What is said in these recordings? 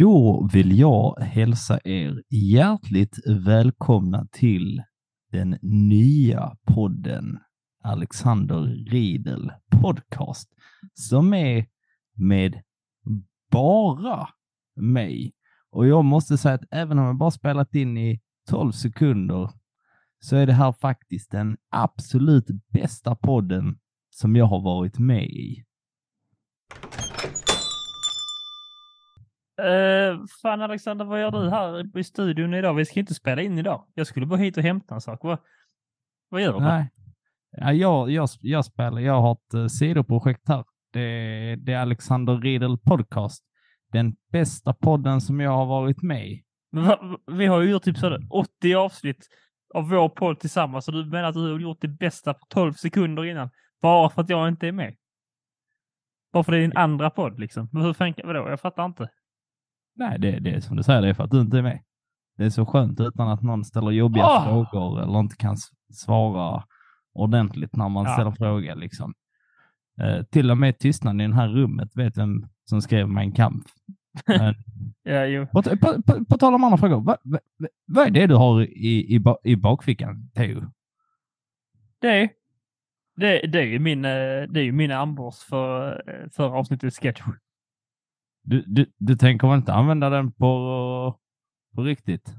Då vill jag hälsa er hjärtligt välkomna till den nya podden Alexander Riedel Podcast som är med bara mig. Och jag måste säga att även om jag bara spelat in i 12 sekunder så är det här faktiskt den absolut bästa podden som jag har varit med i. Uh, fan Alexander, vad gör du här i studion idag? Vi ska inte spela in idag. Jag skulle bara hit och hämta en sak. Vad, vad gör du? Nej. Ja, jag, jag, jag spelar, jag har ett uh, sidoprojekt här. Det, det är Alexander Riedel Podcast. Den bästa podden som jag har varit med i. Va, vi har ju gjort typ så 80 avsnitt av vår podd tillsammans. Så du menar att du har gjort det bästa på 12 sekunder innan? Bara för att jag inte är med? Bara för det är din andra podd liksom? Men hur fan, vadå? Jag fattar inte. Nej, det, det är som du säger, det är för att du inte är med. Det är så skönt utan att någon ställer jobbiga Oh! frågor eller inte kan svara ordentligt när man Ja. ställer frågor. Liksom. Eh, till och med tystnaden i det här rummet vet vem som skrev Mein Kampf. Men, Ja, jo. på, på, på, på tal om andra frågor, vad, vad, vad är det du har i, i, i bakfickan, Theo? Det, det, det är ju min, eh, det är ju min armborst för, eh, för avsnittet sketch. Du, du, du tänker väl inte använda den på, på riktigt?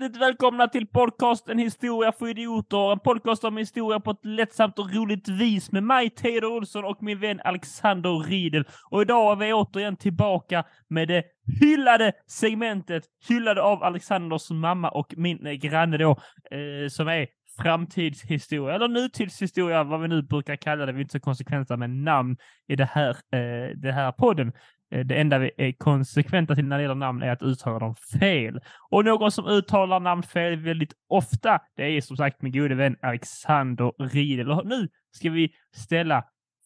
Hjärtligt välkomna till podcasten Historia för idioter. En podcast om historia på ett lättsamt och roligt vis med mig, Teodor Olsson och min vän Alexander Riedel. Och idag är vi återigen tillbaka med det hyllade segmentet, hyllade av Alexanders mamma och min granne då, eh, som är framtidshistoria, eller nutidshistoria, vad vi nu brukar kalla det. Vi är inte så konsekventa med namn i det här, eh, det här podden. Eh, det enda vi är konsekventa till när det gäller namn är att uttala dem fel. Och någon som uttalar namn fel väldigt ofta, det är som sagt min gode vän Alexander Riedel. Och nu ska vi ställa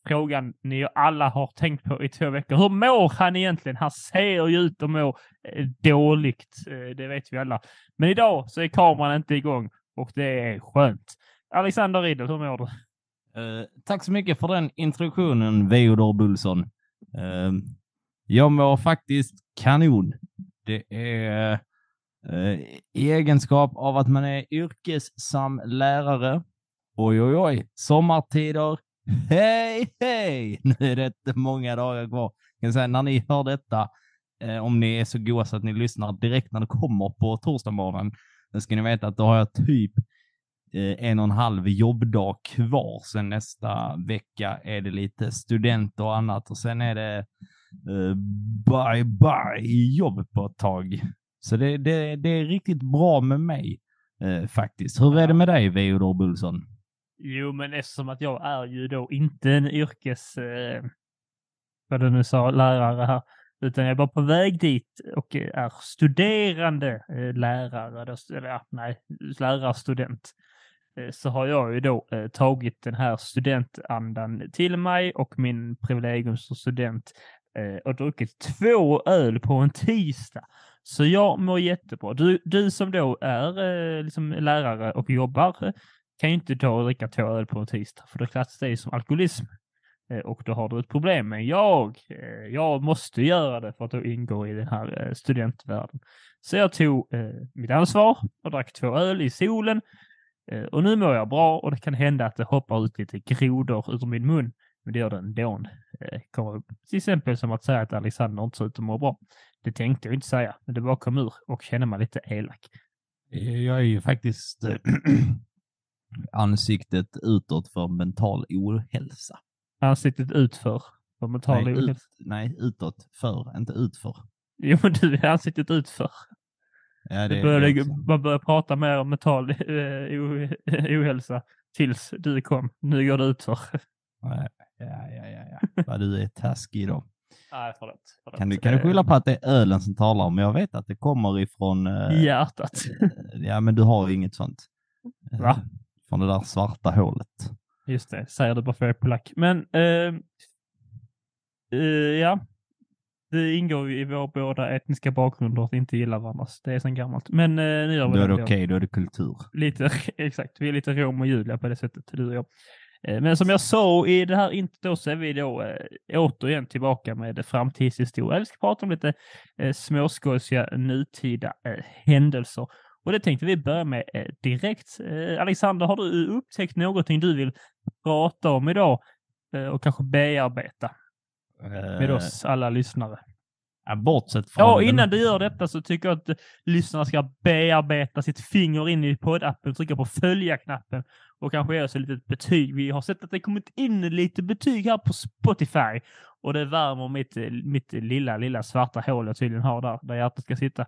frågan ni alla har tänkt på i två veckor. Hur mår han egentligen? Han ser ju ut att må eh, dåligt, eh, det vet vi alla. Men idag så är kameran inte igång och det är skönt. Alexander Riedel, hur mår du? Uh, tack så mycket för den introduktionen, Veodor Bullsson. Uh, jag mår faktiskt kanon. Det är eh, i egenskap av att man är yrkessam lärare. Oj, oj, oj, sommartider. Hej, hej! Nu är det inte många dagar kvar. Jag kan säga, när ni hör detta, eh, om ni är så goa så att ni lyssnar direkt när det kommer på torsdag morgonen, då ska ni veta att då har jag typ eh, en och en halv jobbdag kvar. Sen nästa vecka är det lite student och annat och sen är det bye-bye bye jobb på ett tag. Så det, det, det är riktigt bra med mig eh, faktiskt. Hur är det med dig, Veodor Bullsson? Jo, men eftersom att jag är ju då inte en yrkes... Eh, vad du nu sa, lärare här. Utan jag är bara på väg dit och är studerande eh, lärare. Då, eller ja, nej, lärarstudent. Eh, så har jag ju då eh, tagit den här studentandan till mig och min privilegium som student Eh, och druckit två öl på en tisdag. Så jag mår jättebra. Du, du som då är eh, liksom lärare och jobbar eh, kan ju inte ta och dricka två öl på en tisdag, för då klassas det ju som alkoholism. Eh, Och då har du ett problem. Men jag, eh, jag måste göra det för att då ingå i den här eh, studentvärlden. Så jag tog eh, mitt ansvar och drack två öl i solen. Eh, Och nu mår jag bra och det kan hända att det hoppar ut lite grodor ur min mun. Men det gör det ändå. Eh, Kommer upp. Till exempel som att säga att Alexander inte ser ut att må bra. Det tänkte jag inte säga, men det bara kom ur och känner mig lite elak. Jag är ju faktiskt eh, ansiktet utåt för mental ohälsa. Ansiktet utför för mental Nej, ut, ohälsa. nej, utåt för, inte utför. Jo, men du är ansiktet utför. Ja, Det började, man började prata mer om mental eh, ohälsa tills du kom. Nu går det utför. Nej. Ja, ja, ja, ja. Vad du är taskig då. Nej, förlåt. förlåt. Kan du, kan du skylla på att det är ölen som talar? Men jag vet att det kommer ifrån... eh, Hjärtat. ja, men du har ju inget sånt. Eh, Va? Från det där svarta hålet. Just det, säger du bara för jag är polack. Men eh, eh, ja, det ingår ju i vår båda etniska bakgrunder att inte gilla varandra. Det är sedan gammalt. Men eh, nu gör vi Då är det det. okej, då är det kultur. Lite, exakt. Vi är lite Rom och Julia på det sättet, du och jag. Eh, Men som jag sa i det här introt så är vi då eh, återigen tillbaka med framtidshistoria. Vi ska prata om lite eh, småskojsiga nutida händelser. Och det tänkte vi börja med direkt. Alexander, har du upptäckt någonting du vill prata om idag och kanske bearbeta med oss alla lyssnare? Ja, bortsett från... Ja, innan du gör detta så tycker jag att eh, lyssnarna ska bearbeta sitt finger in i poddappen, trycka på följa-knappen och kanske ge oss ett litet betyg. Vi har sett att det kommit in lite betyg här på Spotify och det värmer mitt, eh, mitt lilla, lilla svarta hål jag tydligen har där, där hjärtat ska sitta.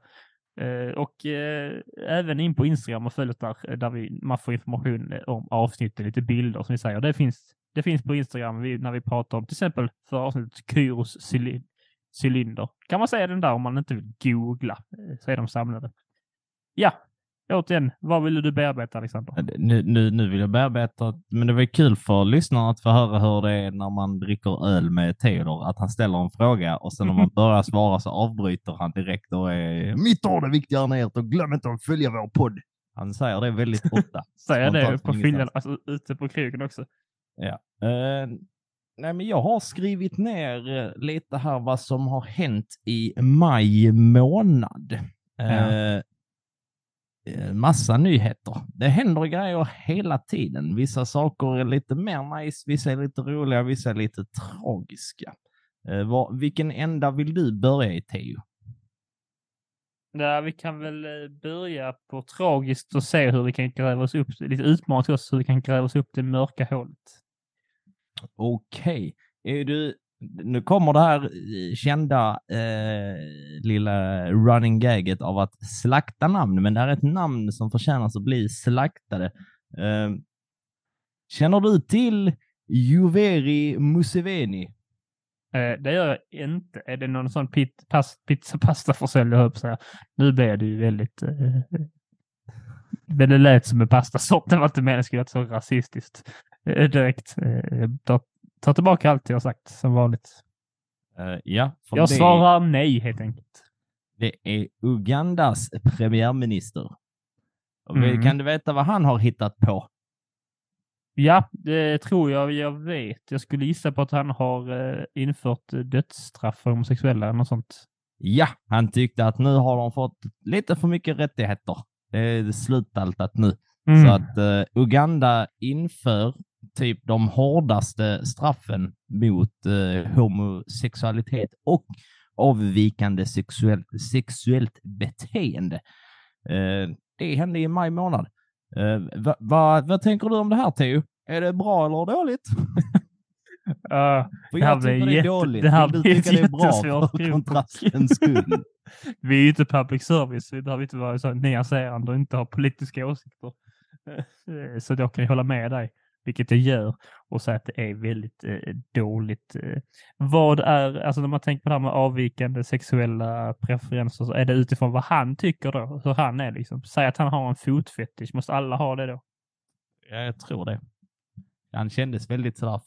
Eh, och eh, även in på Instagram och följ oss där, eh, där vi, man får information om avsnitten, lite bilder som vi säger. Det finns, det finns på Instagram vi, när vi pratar om till exempel för avsnittet Kyros cylinder. Kan man säga den där om man inte vill googla, så är de samlade. Ja, återigen, vad ville du bearbeta Alexander? Nu, nu, nu vill jag bearbeta, men det var kul för lyssnarna att få höra hur det är när man dricker öl med Theodor, att han ställer en fråga och sen när man börjar svara så avbryter han direkt och är mitt ord är viktigare än ert och glöm inte att följa vår podd. Han säger det väldigt ofta. Säger det på fyllan, alltså ute på krogen också. Ja. Eh, nej, men jag har skrivit ner eh, lite här vad som har hänt i maj månad. Eh, eh, massa nyheter. Det händer grejer hela tiden. Vissa saker är lite mer nice, vissa är lite roliga, vissa är lite tragiska. Eh, var, vilken ända vill du börja i, Teo? Ja, vi kan väl eh, börja på tragiskt och se hur vi kan gräva oss upp, lite utmanat till oss hur vi kan gräva oss upp det mörka hålet. Okej, är du... Nu kommer det här kända eh, lilla running gaget av att slakta namn, men det här är ett namn som förtjänar att bli slaktade. Eh, känner du till Juveri Museveni? Eh, det gör jag inte. Är det någon sån pit, pas, pizza pastaförsäljare, höll jag på att säga. Nu blev det ju väldigt... Eh, eh, men det lät som en pastasort. Det var inte meningen att det skulle vara så rasistiskt direkt. Eh, ta, ta tillbaka allt jag sagt, som vanligt. Eh, ja, Jag svarar nej, helt enkelt. det är Ugandas premiärminister. Mm. Kan du veta vad han har hittat på? Ja, det tror jag jag vet. Jag skulle gissa på att han har eh, infört eh, dödsstraff för homosexuella eller något sånt. Ja, han tyckte att nu har de fått lite för mycket rättigheter. Det är slutaltat nu. Mm. Så att eh, Uganda inför typ de hårdaste straffen mot eh, homosexualitet och avvikande sexuellt, sexuellt beteende. Eh, det hände i maj månad. Eh, va, va, vad tänker du om det här, Theo? Är det bra eller dåligt? Ja, För Det här blir jätte- det här blir bra jättesvårt för grej. kontrastens skull? vi är ju inte public service. Vi behöver inte vara så nyanserande och inte ha politiska åsikter. Eh, Så jag kan ju hålla med dig, vilket jag gör, och säga att det är väldigt eh, dåligt. Eh, vad är, alltså när man tänker på det här med avvikande sexuella preferenser, så är det utifrån vad han tycker då? Hur han är liksom? Säg att han har en fotfetisch, måste alla ha det då? Ja, jag tror det. Han kändes väldigt sådär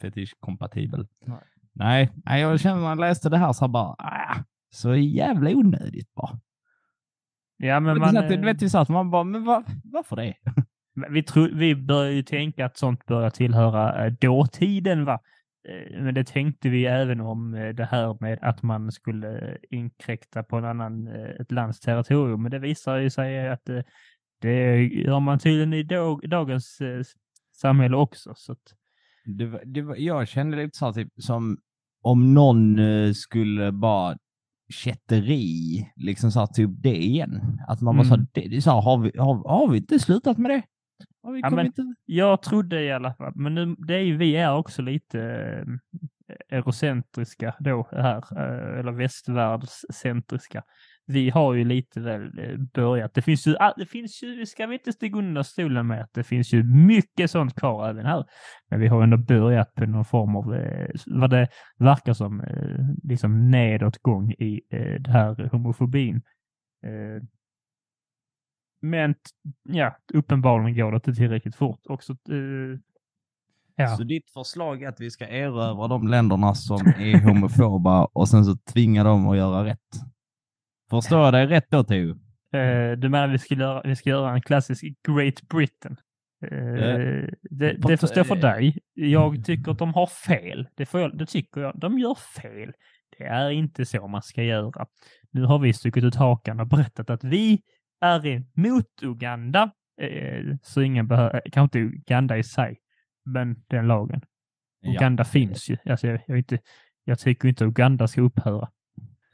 fotfetisch-kompatibel. Nej. Nej. Nej, jag kände när jag läste det här så här bara, ah, så jävla onödigt bara. Ja, men man, det, eh, du vet ju så att man bara, men var, varför det? Vi, tror, vi börjar ju tänka att sånt börjar tillhöra eh, dåtiden, va? Eh, Men det tänkte vi även om eh, det här med att man skulle inkräkta på en annan, ett lands territorium. Men det visar ju sig att det gör man tydligen i dag, dagens samhälle också. Så att, det, var- det var, jag kände lite så typ som om någon skulle bara kätteri, liksom så här, typ det igen. Att man bara Mm. sa, det, det är så här, har, vi, har, har vi inte slutat med det? Har vi Ja, men- jag trodde i alla fall, men nu, det är vi är också lite eh, eurocentriska då här, eh, eller västvärldscentriska. vi har ju lite väl eh, börjat. Det finns ju, det finns ju, ska vi inte stiga under stolen med att det finns ju mycket sånt kvar även här. Men vi har ändå börjat på någon form av, eh, vad det verkar som, eh, liksom nedåtgång i det här homofobin. Men ja, uppenbarligen går det inte tillräckligt fort. Också, Ja. Så ditt förslag är att vi ska erövra de länderna som är homofoba och sen så tvinga dem att göra rätt? Förstår jag dig rätt då, Theo? Uh, du menar vi ska, göra, vi ska göra en klassisk Great Britain? Uh, det, det får stå för dig. Jag tycker att de har fel. Det, får jag, det tycker jag. De gör fel. Det är inte så man ska göra. Nu har vi stuckit ut hakan och berättat att vi är emot Uganda. Så ingen behöver, kanske inte Uganda i sig, men den lagen. Uganda ja. finns ju. Alltså jag, jag, inte, jag tycker inte Uganda ska upphöra.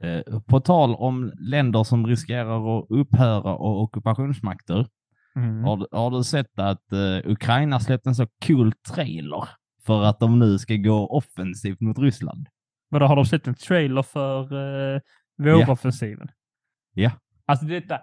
Eh, på tal om länder som riskerar att upphöra och ockupationsmakter. Mm. Har, har, du sett att uh, Ukraina släppt en så cool trailer för att de nu ska gå offensivt mot Ryssland? Vadå, har de släppt en trailer för uh, våroffensiven? Ja. ja. Alltså detta,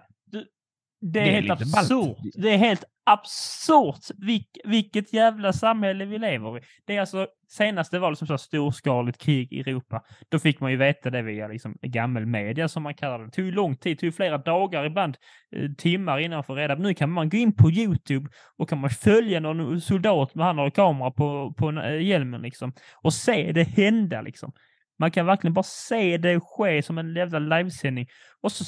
det, är, det är helt absurt. Det är helt absurt Vilk, vilket jävla samhälle vi lever i. Det är alltså senaste var det som så storskaligt krig i Europa. Då fick man ju veta det via liksom gammelmedia som man kallar det. Det tog lång tid, tog flera dagar, ibland eh, timmar innan man får reda Nu kan man gå in på Youtube och kan man följa någon soldat med han har kamera på, på eh, hjälmen liksom och se det hända liksom. Man kan verkligen bara se det ske som en jävla livesändning. Och så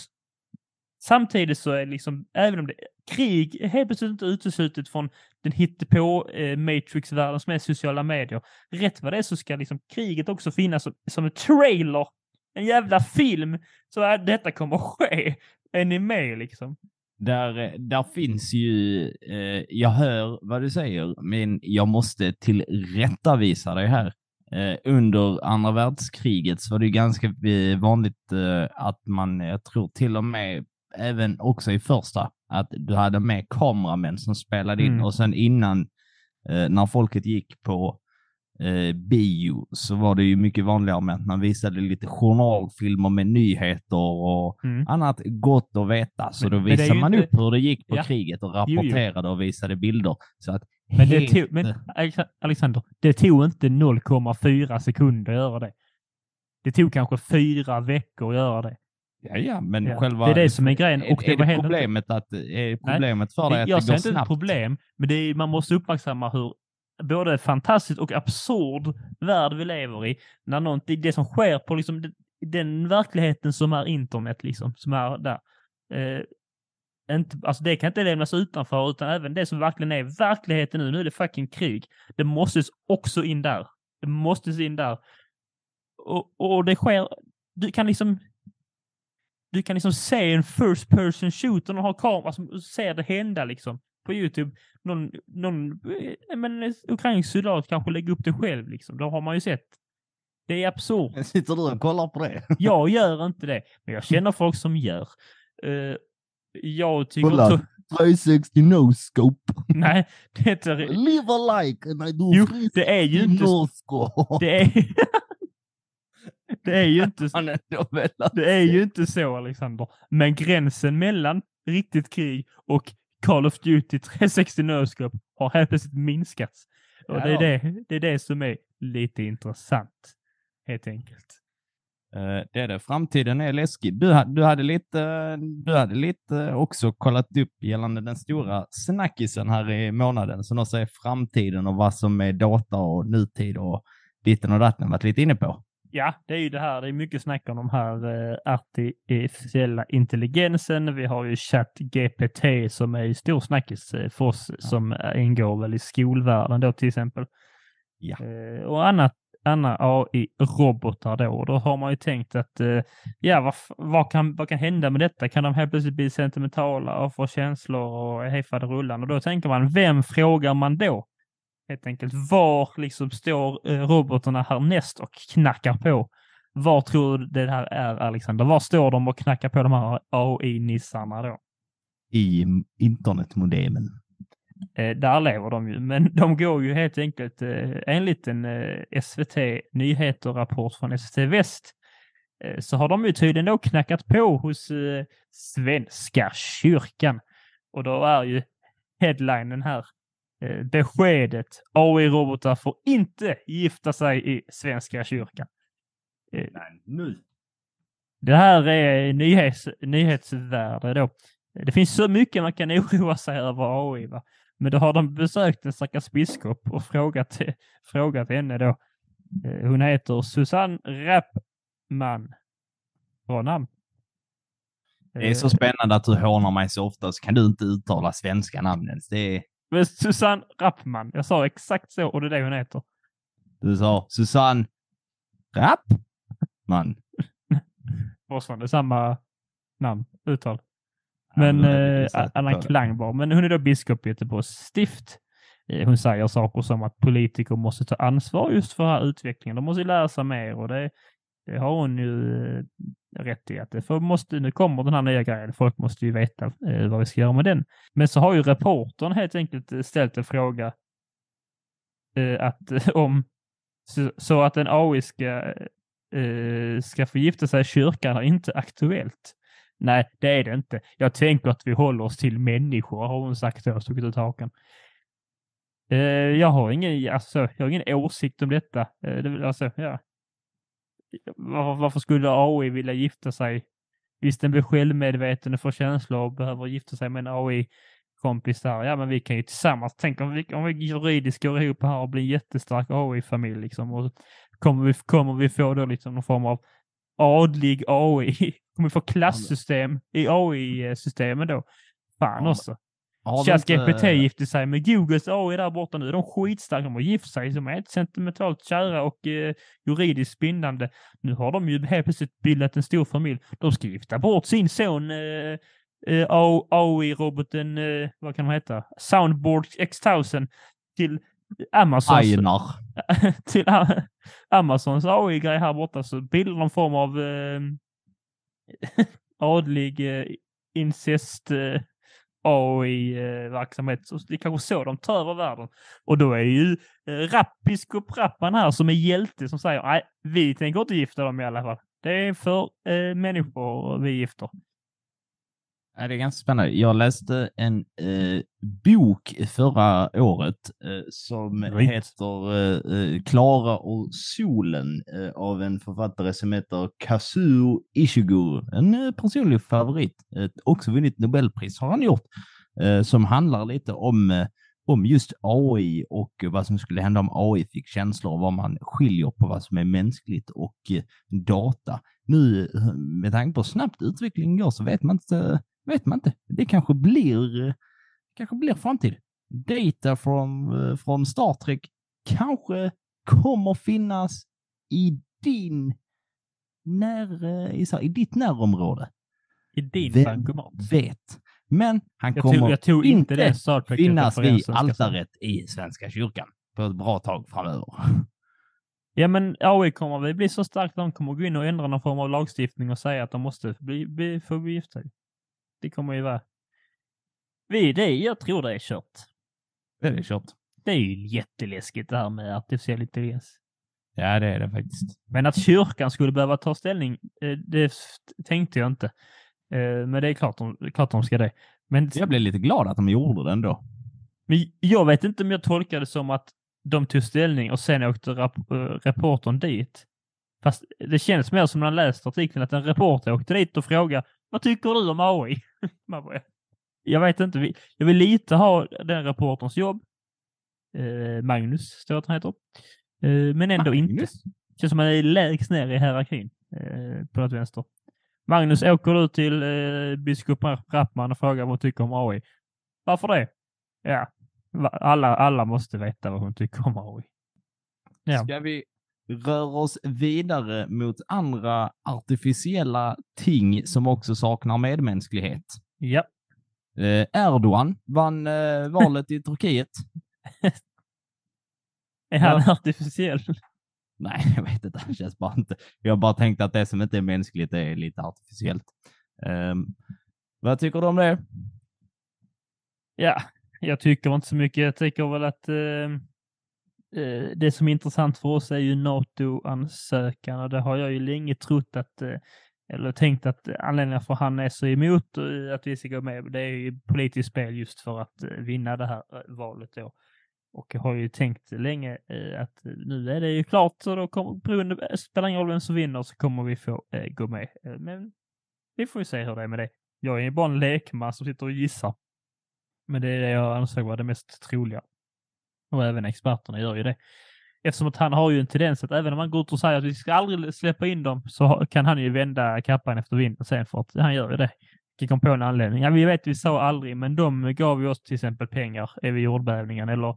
Samtidigt så är liksom, även om det är krig är helt plötsligt inte uteslutet från den hittepå eh, Matrix-världen som är sociala medier. Rätt vad det är så ska liksom kriget också finnas som, som en trailer, en jävla film. Så att detta kommer att ske. Är ni med liksom? Där, där finns ju, eh, jag hör vad du säger, men jag måste tillrättavisa dig här. Eh, under andra världskriget så var det ganska eh, vanligt eh, att man, jag tror till och med även också i första, att du hade med kameramän som spelade in mm. och sen innan eh, när folket gick på eh, bio så var det ju mycket vanligare med att man visade lite journalfilmer med nyheter och mm. annat gott att veta. Så men, då visade man inte... upp hur det gick på ja. kriget och rapporterade jo, jo. och visade bilder. Så att men, det tog, men Alexander, det tog inte 0,4 sekunder att göra det. Det tog kanske fyra veckor att göra det. Ja, ja, men ja. själva... Det är det som är grejen. Och det, är det problemet, att, är problemet Nej, för dig att jag det går snabbt? Jag ser inte ett problem, men det är, man måste uppmärksamma hur både fantastiskt och absurd värld vi lever i. När någonting, det som sker på liksom den verkligheten som är internet, liksom, som är där. Eh, inte, alltså det kan inte lämnas utanför, utan även det som verkligen är verkligheten nu. Nu är det fucking krig. Det måste också in där. Det måste in där. Och, och det sker, du kan liksom du kan liksom se en first person shooter och har kamera som ser det hända liksom på Youtube. Någon, någon eh, men ukrainsk soldat kanske lägger upp det själv liksom. Då har man ju sett. Det är absurt. Sitter du och kollar på det? jag gör inte det, men jag känner folk som gör. Uh, jag tycker... Kolla, 360 no scope. Nej, det heter... Live alike and I do jo, det är ju inte... No scope. Det är... Det är ju inte, det är ju inte så, Alexander. Men gränsen mellan riktigt krig och Call of Duty 360 Nöskop har helt plötsligt minskats. Och det, är det, det är det som är lite intressant, helt enkelt. Uh, det är det. Framtiden är läskig. Du, du, hade lite, du hade lite också kollat upp gällande den stora snackisen här i månaden, som också är framtiden och vad som är data och nutid och ditten och datten varit lite inne på. Ja, det är ju det här. Det är mycket snack om de här eh, artificiella intelligensen. Vi har ju ChatGPT som är stor snackis eh, för oss ja. som ingår väl i skolvärlden då till exempel. Ja. Eh, och annat, andra AI-robotar då. Då har man ju tänkt att eh, ja, vad, vad, kan, vad kan hända med detta? Kan de helt plötsligt bli sentimentala och få känslor och hejfade rullan? Och då tänker man, vem frågar man då? Helt enkelt. Var liksom står eh, robotarna härnäst och knackar på? Var tror du det här är, Alexander? Var står de och knackar på de här AI-nissarna då? I internetmodemen. Eh, där lever de ju, men de går ju helt enkelt eh, enligt en eh, SVT Nyheter-rapport från SVT Väst eh, så har de ju tydligen då knackat på hos eh, Svenska kyrkan. Och då är ju headlinen här beskedet AI-robotar får inte gifta sig i Svenska kyrkan. Eh, Nej, nu. det här är nyhets, nyhetsvärde då. Det finns så mycket man kan oroa sig över AI. Va? Men då har de besökt en stackars biskop och frågat, frågat henne då. Eh, Hon heter Susanne Rappman. Bra namn. Det är så Eh, spännande att du hånar mig så ofta så kan du inte uttala svenska namnen. Det är, Susanne Rappman. Jag sa exakt så och det är det hon heter. du sa Susanne Rappman. Fortfarande samma namn, uttal. Men eh, klang bara. Men hon är då biskop i Göteborgs stift. Eh, Hon säger saker som att politiker måste ta ansvar just för den här utvecklingen. De måste lära sig mer och det, det har hon ju eh, rätt i. Att det för måste, nu kommer den här nya grejen. Folk måste ju veta eh, vad vi ska göra med den. Men så har ju reportern helt enkelt eh, ställt en fråga eh, att eh, om så, så att en AI ska, eh, ska få gifta sig i kyrkan är inte aktuellt. Nej, det är det inte. Jag tänker att vi håller oss till människor, har hon sagt och stuckit ut hakan. Eh, jag, har ingen, alltså, jag har ingen åsikt om detta. Eh, det, alltså, ja varför, skulle AI vilja gifta sig? Visst, den blir självmedveten och får känslor och behöver gifta sig med en AI-kompis där. Ja, men vi kan ju tillsammans, tänk om vi, om vi juridiskt går ihop här och blir en jättestark AI-familj liksom. Och kommer vi, kommer vi få då liksom någon form av adlig AI? Kommer vi få klassystem i AI-systemen då? Fan Ja, också. ChatGPT inte- gifte sig med Googles AI där borta nu. De är skitstarka. De har gift sig. De är helt sentimentalt kära och eh, juridiskt bindande. Nu har de ju helt plötsligt bildat en stor familj. De ska gifta bort sin son eh, eh, AI-roboten, eh, vad kan de heta? Soundboard X1000 till Amazons, Einar. till Amazons AI-grej här borta. Så bildar de form av eh, adlig eh, incest eh, AI-verksamhet. Eh, det är kanske så de tar över världen. Och då är ju eh, Rappiskop Rappan här som är hjälte som säger nej, vi tänker inte gifta dem i alla fall. Det är för eh, människor vi gifter. Ja, det är ganska spännande. Jag läste en eh, bok förra året eh, som Right. heter eh, eh, Klara och solen eh, av en författare som heter Kazuo Ishiguro. En eh, personlig favorit. Också vunnit Nobelpris har han gjort. Som handlar lite om, om just AI och vad som skulle hända om AI fick känslor och vad man skiljer på vad som är mänskligt och data. Nu med tanke på hur snabbt utvecklingen går så vet man inte vet man inte. Det kanske blir, kanske blir framtid. Data från, eh, från Star Trek kanske kommer finnas i din när, i, så här, i ditt närområde. I din Vem bankomat. Vet. Men han Jag kommer tror, jag tror inte det Star Trek finnas vid altaret i Svenska kyrkan på ett bra tag framöver. Ja, men AI kommer väl bli så starkt att de kommer gå in och ändra någon form av lagstiftning och säga att de måste bli, bli, få bli gifta. Det kommer ju vara... Vi, det, jag tror det är kört. Det är kört. Det är ju jätteläskigt det här med artificiell intelligens. Ja, det är det faktiskt. Men att kyrkan skulle behöva ta ställning, eh, det tänkte jag inte. Eh, Men det är klart de, klart de ska det. Men, Jag blev lite glad att de gjorde det ändå. men jag vet inte om jag tolkar det som att de tog ställning och sen åkte rap, eh, reportern dit. Fast det känns mer som när man läst artikeln att en reporter åkte dit och frågade vad tycker du om AI? Man bara, jag vet inte, jag vill lite ha den reporterns jobb. Eh, Magnus står att han heter. Eh, men ändå inte. Magnus? Känns som att han är lägst ner i hierarkin eh, på något vänster. Magnus, åker du till eh, biskop Rappman och frågar vad hon tycker om AI? Varför det? Ja, alla, alla måste veta vad hon tycker om AI. Ja. Ska vi röra oss vidare mot andra artificiella ting som också saknar medmänsklighet? Ja, Eh, Erdogan vann eh, valet i Turkiet. är han Ja. artificiell? Nej, jag vet inte. Det känns bara inte. Jag har bara tänkt att det som inte är mänskligt är lite artificiellt. Ehm, vad tycker du om det? Ja, jag tycker inte så mycket. Jag tycker väl att eh, eh, Eh, det som är intressant för oss är ju NATO-ansökan och det har jag ju länge trott att eh, eller tänkt att anledningen för att han är så emot eh, att vi ska gå med, det är ju politiskt spel just för att vinna det här valet då. Och jag har ju tänkt länge att nu är det ju klart, så då kommer, beroende, spelar ingen roll vem som vinner så kommer vi få eh, gå med. Men vi får ju se hur det är med det. Jag är ju bara en lekman som sitter och gissar. Men det är det jag ansåg var det mest troliga. Och även experterna gör ju det. Eftersom att han har ju en tendens att även om man går ut och säger att vi ska aldrig släppa in dem så kan han ju vända kappan efter vinden sen för att han gör ju det. Jag kom på en anledning. Ja, vi vet vi sa aldrig, men de gav ju oss till exempel pengar vid jordbävningen eller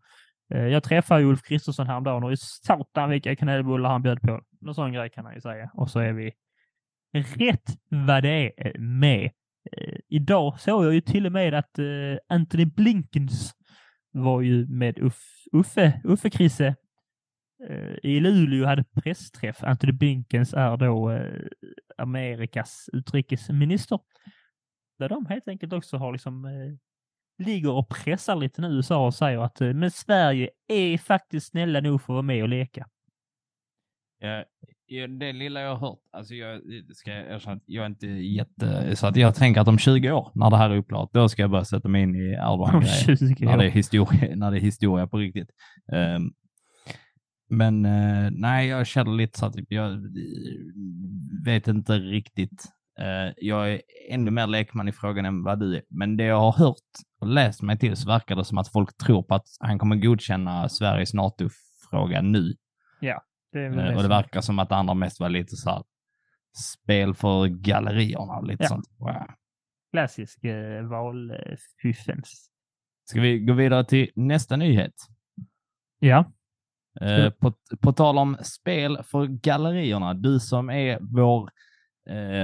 eh, jag träffade Ulf Kristersson häromdagen och satan vilka kanelbullar han bjöd på. Någon sån grej kan han ju säga. Och så är vi rätt vad det är med. Eh, idag såg jag ju till och med att eh, Anthony Blinkens var ju med Uff, Uffe, Uffe Krisse eh, i Luleå hade pressträff. Anthony Binkens är då eh, Amerikas utrikesminister. Där de helt enkelt också har liksom eh, ligger och pressar lite nu USA och säger att eh, men Sverige är faktiskt snälla nog för att vara med och leka. Ja, det lilla jag har hört, alltså jag ska erkänna att jag är inte jätte, så att jag tänker att om 20 år när det här är upplagt, då ska jag börja sätta mig in i 20 när det är historia, när det är historia på riktigt. Ehm, men eh, nej, jag känner lite så att jag vet inte riktigt. Eh, jag är ännu mer lekman i frågan än vad du är, men det jag har hört och läst mig till så verkar det som att folk tror på att han kommer godkänna Sveriges NATO-fråga nu. Eh, det och det som- verkar som att det andra mest var lite så här spel för gallerierna lite Ja. sånt. Wow. klassisk eh, valfiffens. Ska vi gå vidare till nästa nyhet? Ja, Eh, på, på tal om spel för gallerierna, du som är vår eh,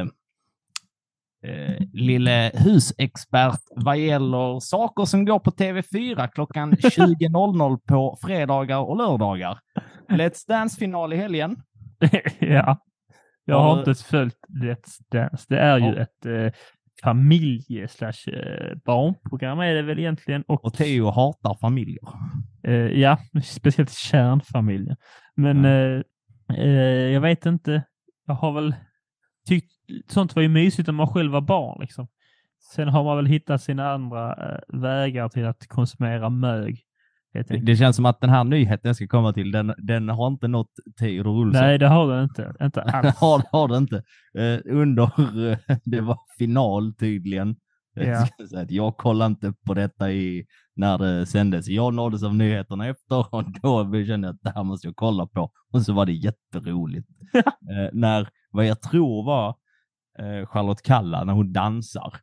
eh, lille husexpert vad gäller saker som går på TV4 klockan 20.00 på fredagar och lördagar. Let's Dance-final i helgen. ja. Jag Har inte följt Let's Dance. Det är ju Ja. ett eh, familje slash eh, barnprogram är det väl egentligen. Och, Och Theo hatar familjer. eh, ja, speciellt kärnfamiljen. Men Ja. eh, eh, jag vet inte. Jag har väl tyckt sånt var ju mysigt om man själv var barn liksom. Sen har man väl hittat sina andra eh, vägar till att konsumera mög. Det, känns som att den här nyheten jag ska komma till, den, den har inte nått Theodor Olsson. Nej, det har den inte. Inte alls. har, har det inte. Eh, under, eh, det var final tydligen. Jag Ja. att Jag kollade inte på detta i, när det sändes. Jag nåddes av nyheterna efter och då kände jag att det här måste jag kolla på. Och så var det jätteroligt. eh, när, vad jag tror var eh, Charlotte Kalla, när hon dansar, eh,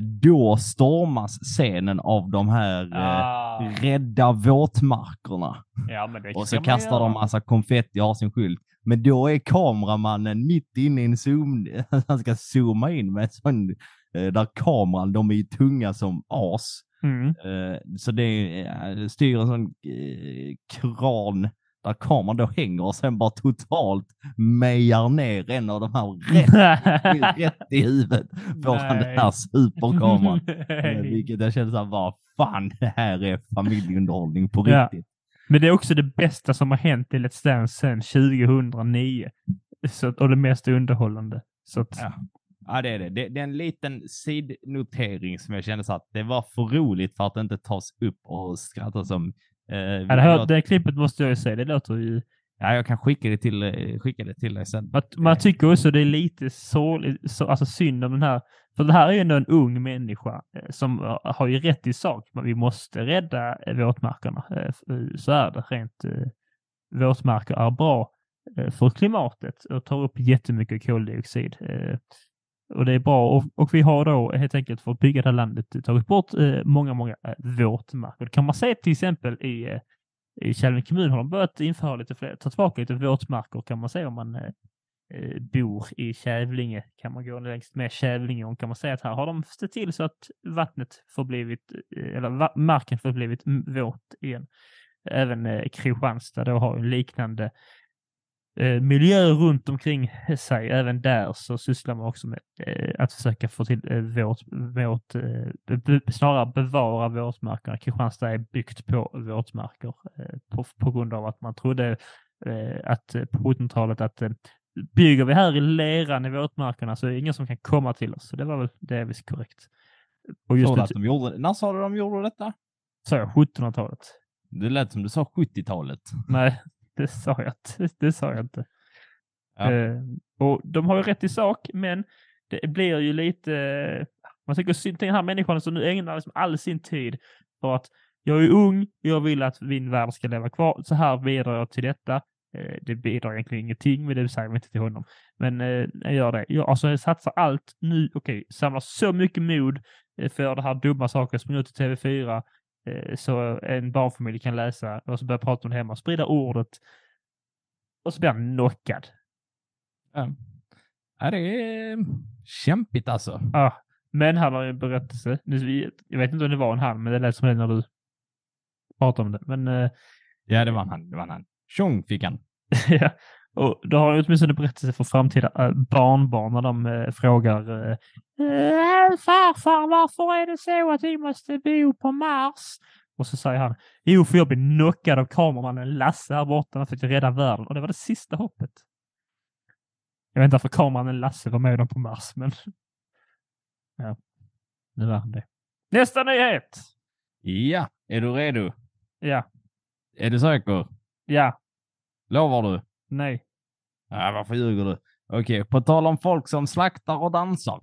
då stormas scenen av de här eh, Ah, rädda våtmarkerna. ja, Och så kastar de massa konfetti och har sin skylt. Men då är kameramannen mitt inne i en zoom, han ska zooma in med en sån, eh, där kameran, de är ju tunga som as. Mm. Eh, Så det är- eh, styr en sån eh, kran där kameran då hänger och sen bara totalt mejar ner en av de här rätt, rätt i huvudet på han den här superkameran. Eh. Vilket jag kände såhär, vad fan, det här är familjeunderhållning på Ja. riktigt. Men det är också det bästa som har hänt i Let's Dance sedan 2009. Så, och det mest underhållande. Så att, Ja. Ja, det är det. det. Det är en liten sidnotering som jag kände så att det var för roligt för att inte tas upp och skrattas om. Eh, det, här, det klippet måste jag ju säga, det låter ju... ja, jag kan skicka det till, eh, skicka det till dig sen. Man, man tycker också det är lite sorgligt, så, alltså synd om den här... För det här är ju ändå en ung människa eh, som eh, har ju rätt i sak, men vi måste rädda eh, våtmarkerna. Eh, eh, Så är det rent. eh, Våtmarker är bra eh, för klimatet och tar upp jättemycket koldioxid. Och det är bra. Och, och vi har då helt enkelt för att bygga det här landet tagit bort eh, många, många eh, våtmarker. Det kan man se till exempel i, eh, i Kävlinge kommun har de börjat införa lite fler, ta tillbaka lite våtmarker kan man se om man eh, eh, bor i Kävlinge. Kan man gå längs med Kävlinge och kan man säga att här har de sett till så att vattnet förblivit, eh, eller va marken förblivit våt igen. Även eh, Kristianstad då har en liknande eh, miljö runt omkring sig. Även där så sysslar man också med eh, att försöka få till eh, vårt, vårt eh, be, snarare bevara våtmarkerna. Kristianstad är byggt på våtmarker eh, på, på grund av att man trodde eh, att på 1700-talet att bygger vi här i leran i våtmarkerna så är det ingen som kan komma till oss. Så det var väl delvis korrekt. Och just att de gjorde, när sa du de gjorde detta? Sa jag 1700-talet? Det lät som du sa 70-talet. Nej, det sa jag inte. Det sa jag inte. Ja. Eh, och de har ju rätt i sak, men det blir ju lite... Man tycker synd till den här människan som nu ägnar liksom all sin tid för att jag är ung, jag vill att min värld ska leva kvar. Så här bidrar jag till detta. Eh, det bidrar egentligen ingenting, men det säger vi inte till honom. Men eh, jag gör det. Jag, alltså, jag satsar allt nu, okej, okay, samlar så mycket mod eh, för det här dumma saker, springa ut till TV4 eh, så en barnfamilj kan läsa och så börjar prata om det hemma, sprida ordet och så blir han knockad. Ja. ja, det är kämpigt alltså. Ja, men han har ju en berättelse. Jag vet inte om det var en han, men det lät som det när du pratade om det. Men, eh, ja, det var en han. Det var en han. Tjong fick han. ja, och då har jag åtminstone berättelse för framtida äh, barnbarn när de äh, frågar äh, farfar, varför är det så att vi måste bo på Mars? Och så säger han, jo, för jag blev knockad av kameramannen Lasse här borta jag försökte rädda världen. Och det var det sista hoppet. Jag vet inte varför kameramannen Lasse var med dem på Mars, men ja, nu var han det. Nästa nyhet! Ja, är du redo? Ja. Är du säker? Ja. Lovar du? Nej. Ja, varför ljuger du? Okej, okay, på tal om folk som slaktar och dansar.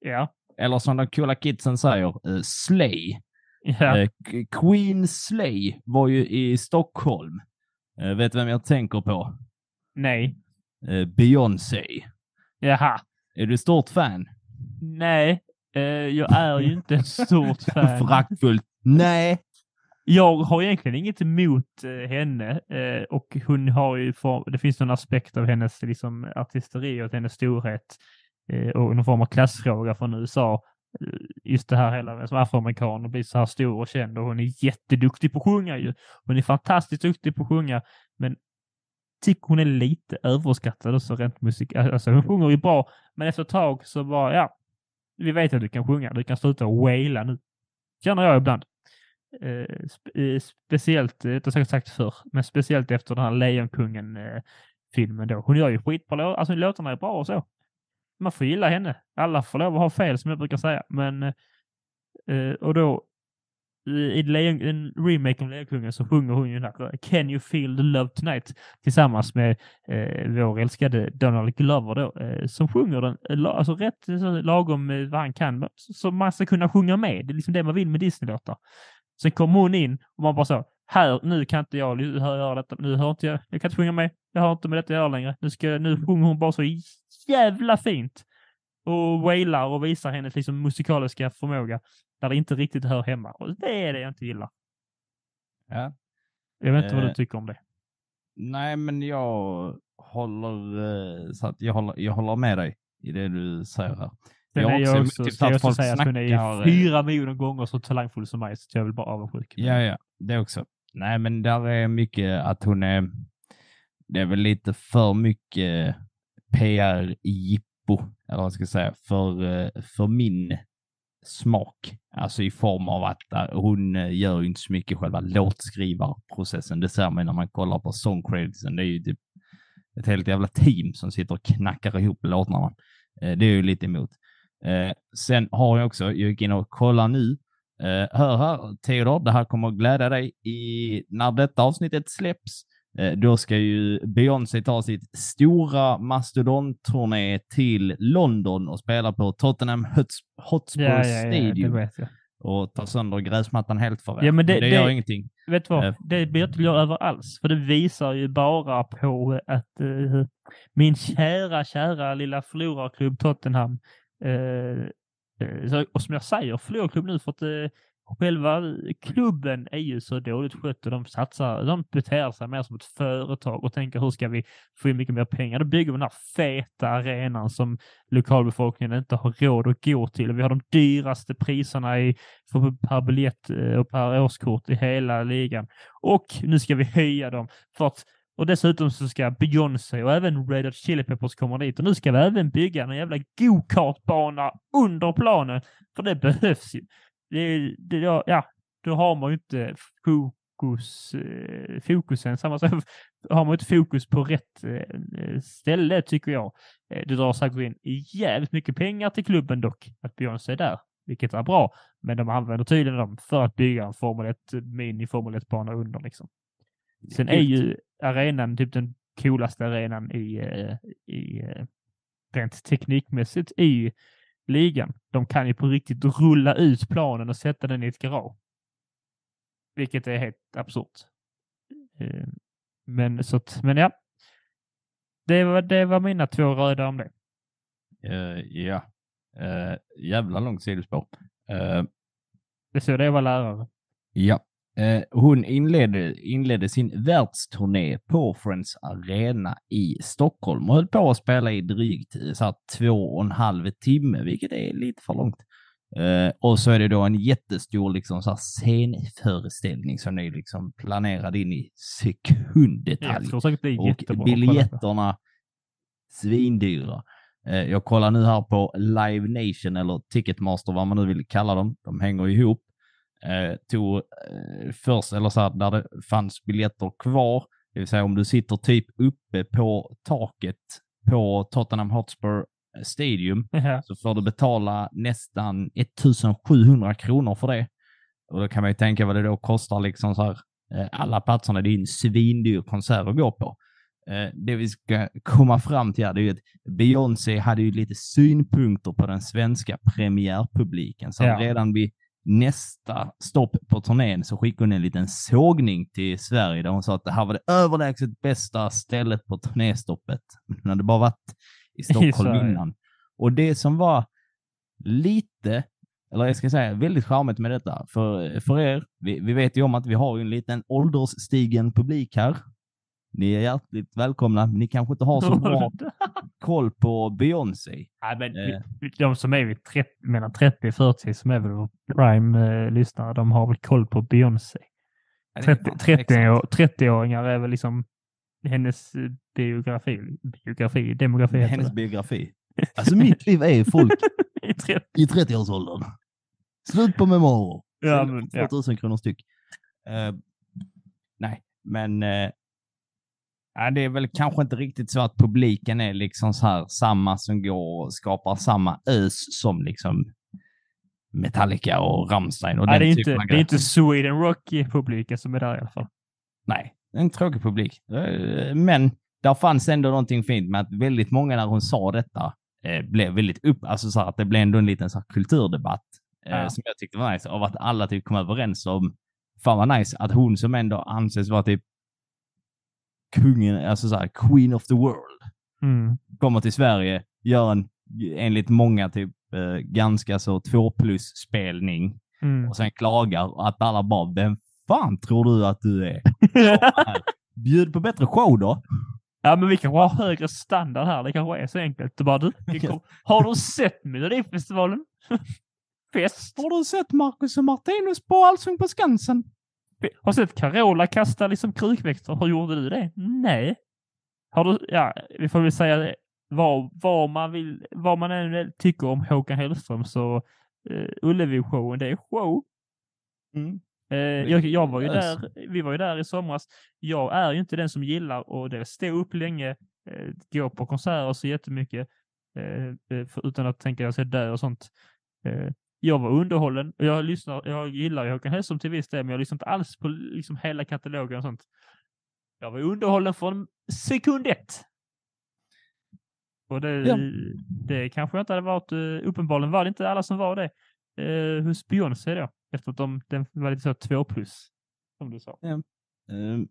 Ja. Eller som de coola kidsen säger, uh, slay. Ja. Uh, Queen Slay var ju i Stockholm. Uh, vet du vem jag tänker på? Nej. Beyoncé. Jaha. Är du stort fan? Nej, jag är ju inte ett stort fan. Föraktfullt. Nej, jag har egentligen inget emot eh, henne eh, och hon har ju, form, det finns någon aspekt av hennes liksom, artisteri och hennes storhet eh, och någon form av klassfråga från USA. Just det här hela som afroamerikan och blir så här stor och känd och hon är jätteduktig på att sjunga ju. Hon är fantastiskt duktig på att sjunga, men tycker hon är lite överskattad också rent musik. Alltså hon sjunger ju bra, men efter ett tag så bara, ja, vi vet att du kan sjunga, du kan sluta waila nu. Känner jag ibland. Eh, eh, speciellt, det har jag sagt förr, men speciellt efter den här Lejonkungen-filmen eh, då. Hon gör ju skitbra låtar, alltså låtarna är bra och så. Man får gilla henne. Alla får lov att ha fel som jag brukar säga, men eh, och då i Lejon, en remake av Lejonkungen så sjunger hon ju den här Can you feel the love tonight tillsammans med eh, vår älskade Donald Glover då, eh, som sjunger den alltså rätt så, lagom eh, vad han kan, så man ska kunna sjunga med. Det är liksom det man vill med Disney-låtar. Sen kom hon in och man bara så, här, nu kan inte jag höra detta, nu hör inte jag, jag kan inte sjunga med, jag har inte med detta att göra längre. Nu, ska, nu sjunger hon bara så jävla fint och wailar och visar hennes liksom musikaliska förmåga där det inte riktigt hör hemma. Och det är det jag inte gillar. Ja. Jag vet inte eh, vad du eh, tycker om det. Nej, men jag håller, eh, så att jag håller, jag håller med dig i det du säger här. Sen är jag också, typ jag också säga att hon är fyra miljoner gånger så talangfull som mig, så jag vill bara avundsjuk. Ja, ja, det också. Nej, men där är mycket att hon är, det är väl lite för mycket PR-jippo, eller vad ska jag säga, för, eh, för min smak. Alltså i form av att eh, hon eh, gör ju inte så mycket själva låtskrivarprocessen. Det ser man när man kollar på song creditsen. Det är ju typ ett helt jävla team som sitter och knackar ihop låtarna. Det är ju lite emot. Eh, sen har jag också, jag gick in och kollade nu, eh, hör här Theodor, det här kommer att glädja dig i, när detta avsnittet släpps. Eh, då ska ju Beyoncé ta sitt stora mastodontturné till London och spela på Tottenham Hotspur ja, ja, ja, Stadium. Och ta sönder gräsmattan helt för er. Ja, men det, det gör ingenting. Vet du vad? Uh, det blir inte jag över alls. För det visar ju bara på att uh, min kära, kära lilla förlorarklubb Tottenham Eh, eh, Eh, eh, och som jag säger, förlorarklubb nu för att eh, själva klubben är ju så dåligt skött och de satsar, de beter sig mer som ett företag och tänker hur ska vi få in mycket mer pengar? Då bygger vi den här feta arenan som lokalbefolkningen inte har råd att gå till. Vi har de dyraste priserna i, för, per biljett eh, och per årskort i hela ligan. Och nu ska vi höja dem för att och dessutom så ska Beyoncé och även Red Hot Chili Peppers komma dit. Och nu ska vi även bygga en jävla go-kartbana under planen. För det behövs ju. Det, det, ja, då har man ju inte fokus, eh, fokusen, samma sak, har man inte fokus på rätt eh, ställe tycker jag. Eh, det drar säkert in jävligt mycket pengar till klubben dock, att Beyoncé är där, vilket är bra. Men de använder tydligen dem för att bygga en Formel 1, mini Formel 1-bana under liksom. Sen är ju arenan typ den coolaste arenan i, i rent teknikmässigt i ligan. De kan ju på riktigt rulla ut planen och sätta den i ett garage. Vilket är helt absurt. Eh, men, så att, men ja. Det var, det var mina två röda om det. Uh, ja. Uh, jävla långt sidospår. Uh, det är så det var lärare. Ja. Eh, hon inledde, inledde sin världsturné på Friends Arena i Stockholm och höll på att spela i drygt så här, två och en halv timme, vilket är lite för långt. Uh, och så är det då en jättestor liksom, så här, scenföreställning som är liksom planerad in i sekunddetalj. och biljetterna svindyra. Uh, jag kollar nu här på Live Nation eller Ticketmaster, vad man nu vill kalla dem. De hänger ihop eh, tog eh, först, eller så här, där det fanns biljetter kvar, det vill säga om du sitter typ uppe på taket på Tottenham Hotspur Stadium ja. så får du betala nästan 1700 kronor för det. Och då kan man ju tänka vad det då kostar liksom så här, eh, alla platserna. Det är en svindyr konsert att gå på. Eh, det vi ska komma fram till här, det är ju att Beyoncé hade ju lite synpunkter på den svenska premiärpubliken. Så ja. redan vid nästa stopp på turnén så skickade hon en liten sågning till Sverige där hon sa att det här var det överlägset bästa stället på turnéstoppet. Hon hade bara varit i Stockholm innan. Och det som var lite, eller jag ska säga väldigt charmigt med detta, för, för er, vi, vi vet ju om att vi har en liten åldersstigen publik här. Ni är hjärtligt välkomna, men ni kanske inte har så bra koll på Beyoncé. Nej, men eh. de som är vid 30, mellan 30 och 40 som är väl Prime-lyssnare, de har väl koll på Beyoncé. 30-åringar 30 är väl liksom hennes eh, biografi, biografi, demografi. Hennes biografi. Alltså mitt liv är folk i 30-årsåldern. 30 Slut på memoarer. Ja, men, 2000 ja. kronor styck. Uh, nej, men uh, Ja, det är väl kanske inte riktigt så att publiken är liksom så här samma som går och skapar samma ös som liksom Metallica och Rammstein. Och ja, det, är inte, det är inte Sweden Rock-publiken som är där i alla fall. Nej, en tråkig publik. Eh, men där fanns ändå någonting fint med att väldigt många när hon sa detta eh, blev väldigt upp, alltså så att det blev ändå en liten så kulturdebatt eh, ja. som jag tyckte var nice av att alla typ kom överens om fan vad nice att hon som ändå anses vara typ kungen, alltså så här, Queen of the World, mm. kommer till Sverige, gör en, enligt många, typ eh, ganska så två plus spelning mm. och sen klagar att alla bara, vem fan tror du att du är? Bjud på bättre show då. Ja, men vi kanske har högre standard här. Det kanske är så enkelt. Du bara, du, har du sett Melodifestivalen? Fest. Har du sett Marcus och Martinus på Allsång på Skansen? Har sett Carola kasta liksom krukväxter? Hur gjorde du det? Nej. Har du, ja, vi får väl säga det. Vad, vad man vill, vad man än tycker om Håkan Hellström så uh, Ullevi-showen, det är show. Mm. Uh, jag, jag, var ju där, vi var ju där i somras. Jag är ju inte den som gillar att stå upp länge, uh, gå på konserter så jättemycket, uh, för, utan att tänka att jag ska dö och sånt jag var underhållen. Jag, lyssnar, jag gillar Håkan Hellström till viss del, men jag lyssnar inte alls på liksom hela katalogen och sånt. Jag var underhållen från sekund ett. Och det, ja. det kanske inte hade varit, eh, uppenbarligen var det inte alla som var det eh, hos Beyoncé då, efter att de, den var lite så två plus, som du sa. Ja. Um,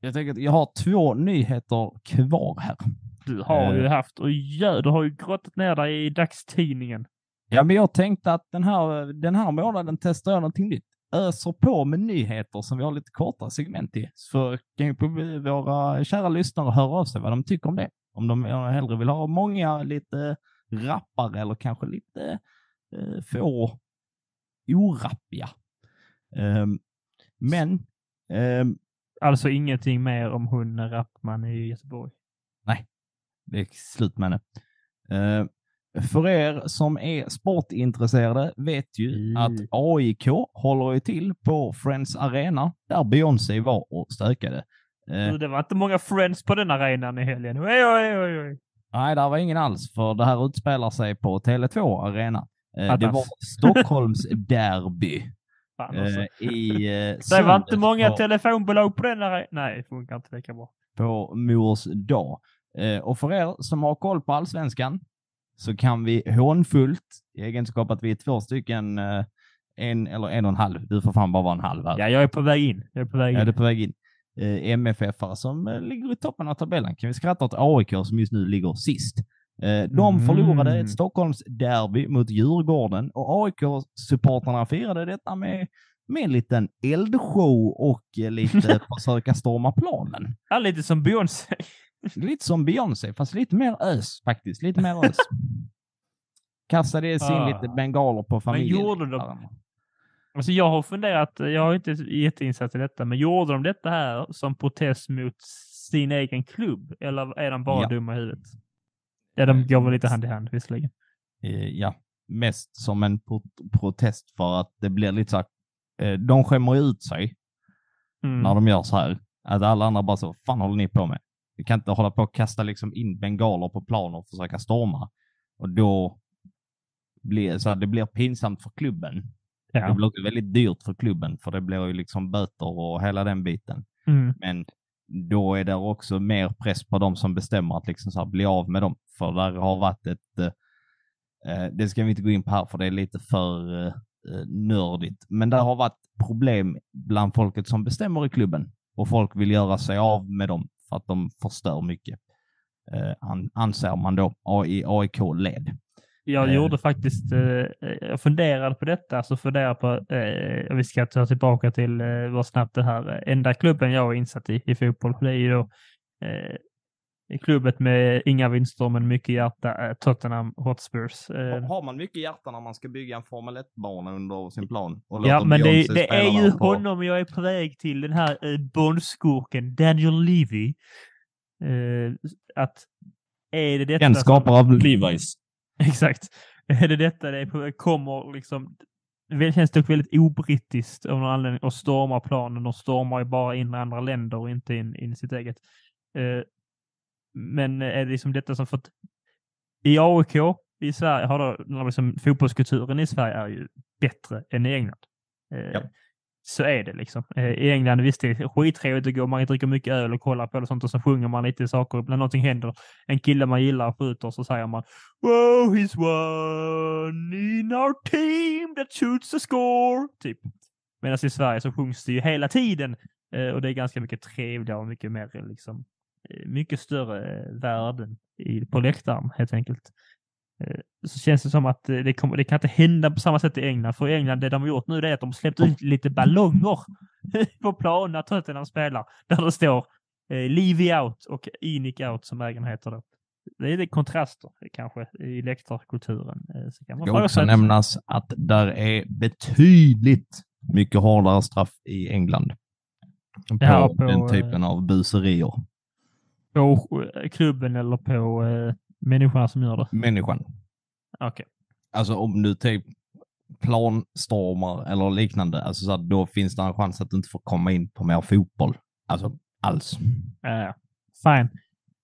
jag tänker att jag har två nyheter kvar här. Du har uh, ju haft, och gör, du har ju grottat ner dig i dagstidningen. Ja, men jag tänkte att den här, den här månaden testar jag någonting nytt. Öser på med nyheter som vi har lite kortare segment i. Så kan våra kära lyssnare höra av sig vad de tycker om det. Om de hellre vill ha många lite rappare eller kanske lite eh, få orappiga. Um, men um, Alltså ingenting mer om hon Rappman i Göteborg. Det är slut med henne. Eh, för er som är sportintresserade vet ju Mm. att AIK håller ju till på Friends Arena där Beyoncé var och stökade. Eh, Du, Det var inte många friends på den arenan i helgen. Oj, oj, oj, oj. nej, där var ingen alls, för det här utspelar sig på Tele2 Arena. Eh, det var Stockholms derby. Fan, alltså. Eh, i, det var inte många på- telefonbolag på den arenan. Nej, det funkar inte lika bra. på mors dag. Och för er som har koll på allsvenskan så kan vi hånfullt, i egenskap att vi är två stycken, eh, en eller en och en halv, du får fan bara vara en halv här. Ja, jag är på väg in. Jag är på väg in. Ja, det är på väg in. Eh, MFF-are som eh, ligger i toppen av tabellen. Kan vi skratta åt AIK som just nu ligger sist. De Mm. förlorade ett Stockholms derby mot Djurgården och AIK-supportrarna firade detta med, med en liten eldshow och lite försöka storma planen. Ja, lite som Beyoncé. Lite som Beyoncé, fast lite mer ös faktiskt. Lite mer ös. Kastade in Ah. lite bengaler på familjen. gjorde de- Alltså jag har funderat, jag har inte jätteinsatt i detta, men gjorde de detta här som protest mot sin egen klubb? Eller är de bara Ja. dumma i huvudet? Ja, de går väl lite hand i hand visserligen. Eh, ja, mest som en pro protest för att det blir lite så här, eh, de skämmer ut sig Mm. när de gör så här. Att alla andra bara så, vad fan håller ni på med? Vi kan inte hålla på och kasta liksom in bengaler på plan och försöka storma. Och då blir så här, det blir pinsamt för klubben. Det Ja. blir också väldigt dyrt för klubben för det blir ju liksom böter och hela den biten. Mm. Men då är det också mer press på de som bestämmer att liksom så här bli av med dem. För där har varit ett, eh, eh, det ska vi inte gå in på här för det är lite för eh, eh, nördigt, men där har varit problem bland folket som bestämmer i klubben och folk vill göra sig av med dem för att de förstör mycket. Eh, an, anser man då i AIK-led. Jag Eh. gjorde faktiskt, eh, jag funderade på detta, så funderade på, eh, vi ska ta tillbaka till eh, vad snabbt det här, enda klubben jag är insatt i, i fotboll, det är ju då eh, klubbet med inga vinster men mycket hjärta, eh, Tottenham Hotspurs. Eh, Har man mycket hjärta när man ska bygga en Formel 1-bana under sin plan? Och Ja, men det, det är ju på- honom jag är på väg till, den här eh, Bondskurken, Daniel Levy. Eh, att är det detta En som- skapare av Levi's. Exakt. Är det detta det är på, kommer liksom... Det känns dock väldigt obrittiskt av någon anledning att storma planen. De stormar ju bara in i andra länder och inte in, in i sitt eget. Eh, men är det liksom detta som fått... I AIK i Sverige har då liksom, fotbollskulturen i Sverige är ju bättre än i England. Eh, Ja. Så är det liksom. Eh, I England visst det är skittrevligt att gå, man dricker mycket öl och kollar på det och sånt och så sjunger man lite saker. När någonting händer, en kille man gillar skjuter så säger man Wow, he's one in our team that shoots the score. Typ. Medan i Sverige så sjungs det ju hela tiden. Eh, och det är ganska mycket trevligare och mycket mer liksom, eh, mycket större eh, värden i, på läktaren helt enkelt. Eh, så känns det som att eh, det, kommer, det kan inte hända på samma sätt i England. För i England, det de har gjort nu det är att de släppt ut lite ballonger på plan när Tottenham spelar. Där det står eh, Levy out och Inic out som ägarna heter då. Det är det kontraster kanske i läktarkulturen. Eh, Så kan man Det ska också sig- nämnas att där är betydligt mycket hårdare straff i England. På, på, den eh, typen av buserier. På eh, klubben eller på eh, människorna som gör det? Människan. Okej. Alltså om du typ planstormar eller liknande, alltså så att då finns det en chans att du inte får komma in på mer fotboll. Alltså alls. Uh, fine.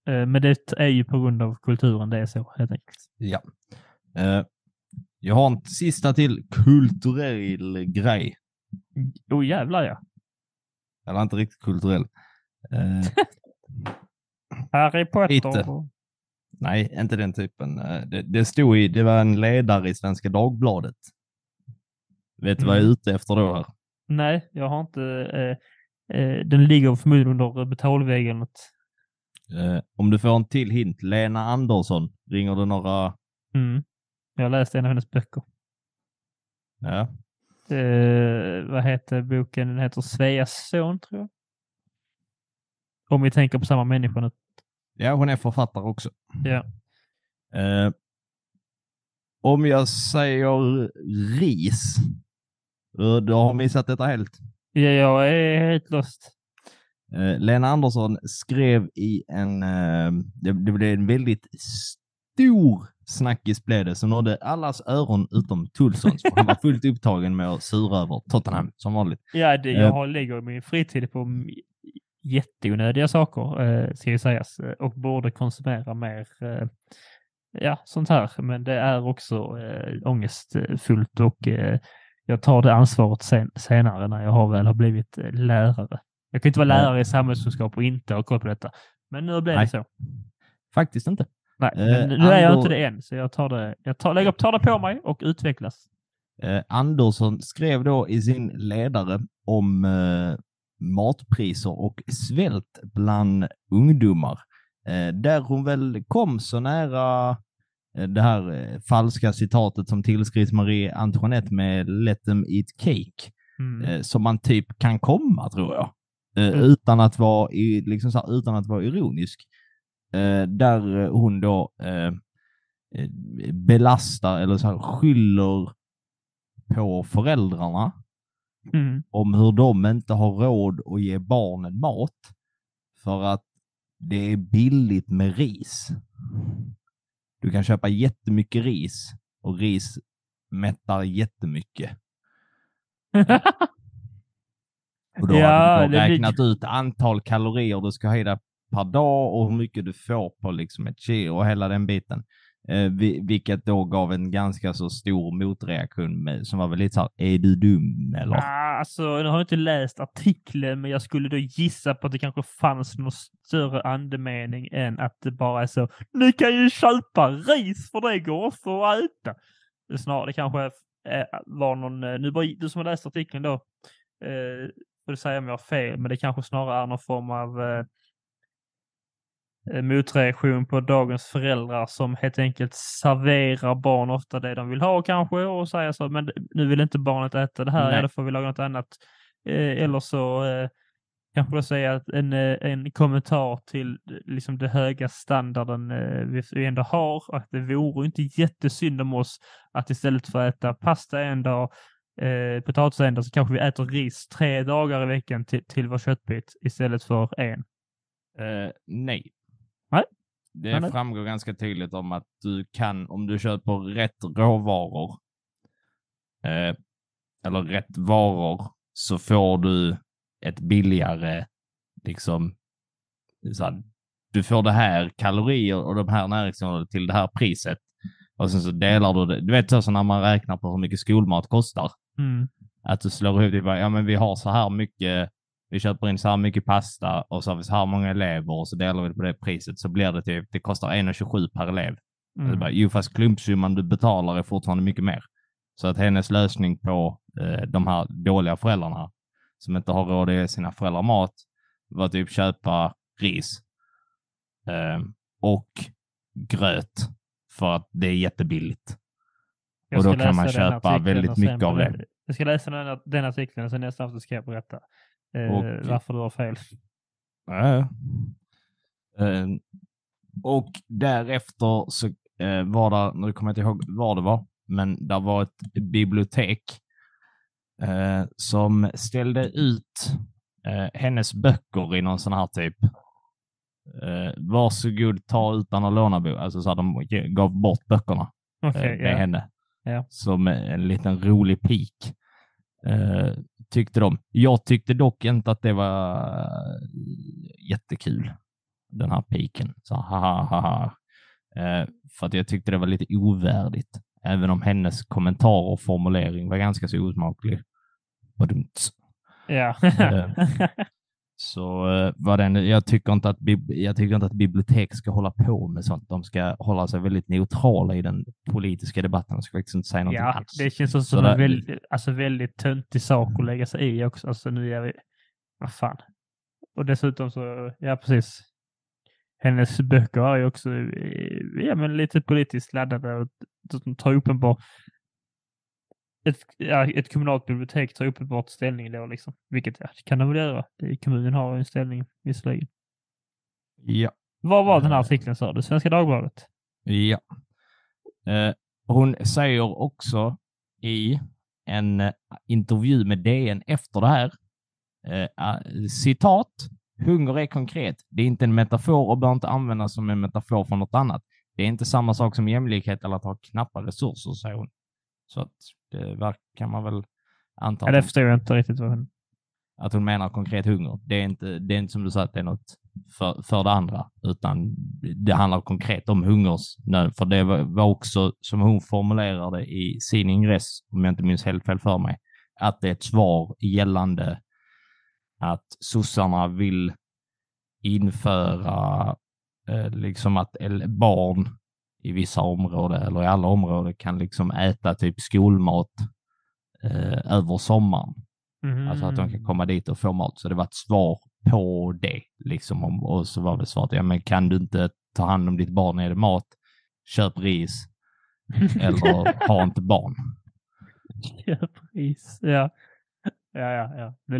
Eh, men det är ju på grund av kulturen det är så helt enkelt. Ja. Eh, jag har en sista till kulturell grej. Oh jävlar ja. Eller inte riktigt kulturell. Harry Potter. Lite. nej, inte den typen. Eh, det, det stod i, det var en ledare i Svenska Dagbladet. Vet du vad jag är Mm. ute efter då? Här? Nej, jag har inte... Eh, eh, den ligger förmodligen under betalväggen. Eh, om du får en till hint. Lena Andersson. Ringer det några... Mm. Jag har läst en av hennes böcker. Ja. Eh, vad heter boken? Den heter Sveas son, tror jag. Om vi tänker på samma människa nu. Ja, hon är författare också. Ja. Eh, om jag säger ris. Du har missat detta helt. Ja, jag är helt lost. Eh, Lena Andersson skrev i en, eh, det, det blev en väldigt stor snackis blev det som nådde allas öron utom Tulssons. för Han var fullt upptagen med att sura över Tottenham som vanligt. Ja, det, jag Eh. har, lägger min fritid på jätteonödiga saker, eh, ska ju sägas, eh, och borde konsumera mer eh, ja, sånt här. Men det är också eh, ångestfullt och eh, jag tar det ansvaret sen, senare när jag har väl har blivit eh, lärare. Jag kan inte vara lärare i samhällskunskap och inte ha koll på detta. Men nu blev det så. Faktiskt inte. Nej, Eh, nu är jag inte det än, så jag tar det, jag tar, lägger, tar det på mig och utvecklas. Eh, Andersson skrev då i sin ledare om eh, matpriser och svält bland ungdomar. Eh, där hon väl kom så nära eh, det här eh, falska citatet som tillskrivs Marie Antoinette med Let them eat cake, Mm. som man typ kan komma tror jag. Mm. Utan att vara liksom så här, utan att vara ironisk. Där hon då belastar eller så här, skyller på föräldrarna Mm. om hur de inte har råd att ge barnen mat för att det är billigt med ris. Du kan köpa jättemycket ris och ris mättar jättemycket. Och då Ja, har du blir- räknat ut antal kalorier du ska ha i dig per dag och hur mycket du får på liksom ett kilo och hela den biten. Eh, vilket då gav en ganska så stor motreaktion med, som var väl lite så här, är du dum eller? Ah, alltså, nu har jag inte läst artikeln, men jag skulle då gissa på att det kanske fanns någon större andemening än att det bara är så. Ni kan ju köpa ris för det går också att äta. Det snarare det kanske eh, var någon, eh, nu bara, du som har läst artikeln då, eh, får du säga om jag har fel, men det kanske snarare är någon form av eh, motreaktion på dagens föräldrar som helt enkelt serverar barn ofta det de vill ha kanske och säger så, men nu vill inte barnet äta det här, Nej. eller får vi laga något annat. Eh, eller så eh, kanske då säga att en, eh, en kommentar till eh, liksom det höga standarden eh, vi- ändå har, att det vore inte jättesynd om oss att istället för att äta pasta en dag, eh, potatis en dag, så kanske vi äter ris tre dagar i veckan till, till vår köttbit istället för en. Eh, nej. Det nej. framgår ganska tydligt om att du kan, om du köper rätt råvaror, eh, eller rätt varor, så får du ett billigare, liksom, så här, du får det här kalorier och de här näringsämnena till det här priset. Och sen så delar du det. Du vet så som när man räknar på hur mycket skolmat kostar. Mm. Att du slår ihop det, ja men vi har så här mycket, vi köper in så här mycket pasta och så har vi så här många elever och så delar vi det på det priset så blir det typ, det kostar 1,27 per elev. Mm. Bara, jo fast klumpsumman du betalar är fortfarande mycket mer. Så att hennes lösning på eh, de här dåliga föräldrarna som inte har råd att sina föräldrar mat var typ köpa ris eh, och gröt för att det är jättebilligt. Jag Och då kan man köpa väldigt mycket av det. Jag ska läsa den, den artikeln och sen nästa avsnitt ska jag berätta eh, Och- varför du har fel. Eh, och därefter så eh, var det, nu kommer jag inte ihåg vad det var, men där var ett bibliotek eh, som ställde ut hennes böcker i någon sån här typ eh, varsågod ta utan att låna bok. Alltså så att de gav bort böckerna eh, med ja. henne. Ja. Som en liten rolig pik. Eh, tyckte de. Jag tyckte dock inte att det var eh, jättekul. Den här piken. Så haha, haha. Eh, för att jag tyckte det var lite ovärdigt. Även om hennes kommentar och formulering var ganska så osmaklig. Ja. Så eh, var den, jag, tycker inte att, jag tycker inte att bibliotek ska hålla på med sånt. De ska hålla sig väldigt neutrala i den politiska debatten. De ska faktiskt inte säga någonting ja, alls. det känns som, Så som en väldigt, alltså väldigt töntig sak att lägga sig i också. Alltså nu är vi, vad fan. Och dessutom så, ja precis. Hennes böcker är ju också eh, ja, men lite politiskt laddade och de tar uppenbart ett, ja, ett kommunalt bibliotek tar uppenbart ställning då liksom. Vilket ja, kan de väl göra. Kommunen har en ställning visserligen. Ja. Vad var den här Eh. artikeln sa du? Svenska Dagbladet? Ja. Eh, hon säger också i en eh, intervju med DN efter det här, eh, eh, citat, hunger är konkret. Det är inte en metafor och bör inte användas som en metafor för något annat. Det är inte samma sak som jämlikhet eller att ha knappa resurser, säger hon. Så att det verkar man väl anta. Ja, det förstår jag inte riktigt vad hon... Att hon menar konkret hunger. Det är inte, det är inte som du sa att det är något för, för det andra, utan det handlar konkret om hungersnöd. För det var, var också, som hon formulerade i sin ingress, om jag inte minns helt fel för mig, att det är ett svar gällande att sossarna vill införa eh, liksom att barn i vissa områden eller i alla områden kan liksom äta typ skolmat eh, över sommaren. Mm. Alltså att de kan komma dit och få mat. Så det var ett svar på det. Liksom om, och så var det svaret, ja men kan du inte ta hand om ditt barn, är det mat, köp ris eller ha inte barn. Köp ris, ja. Ja, ja, ja.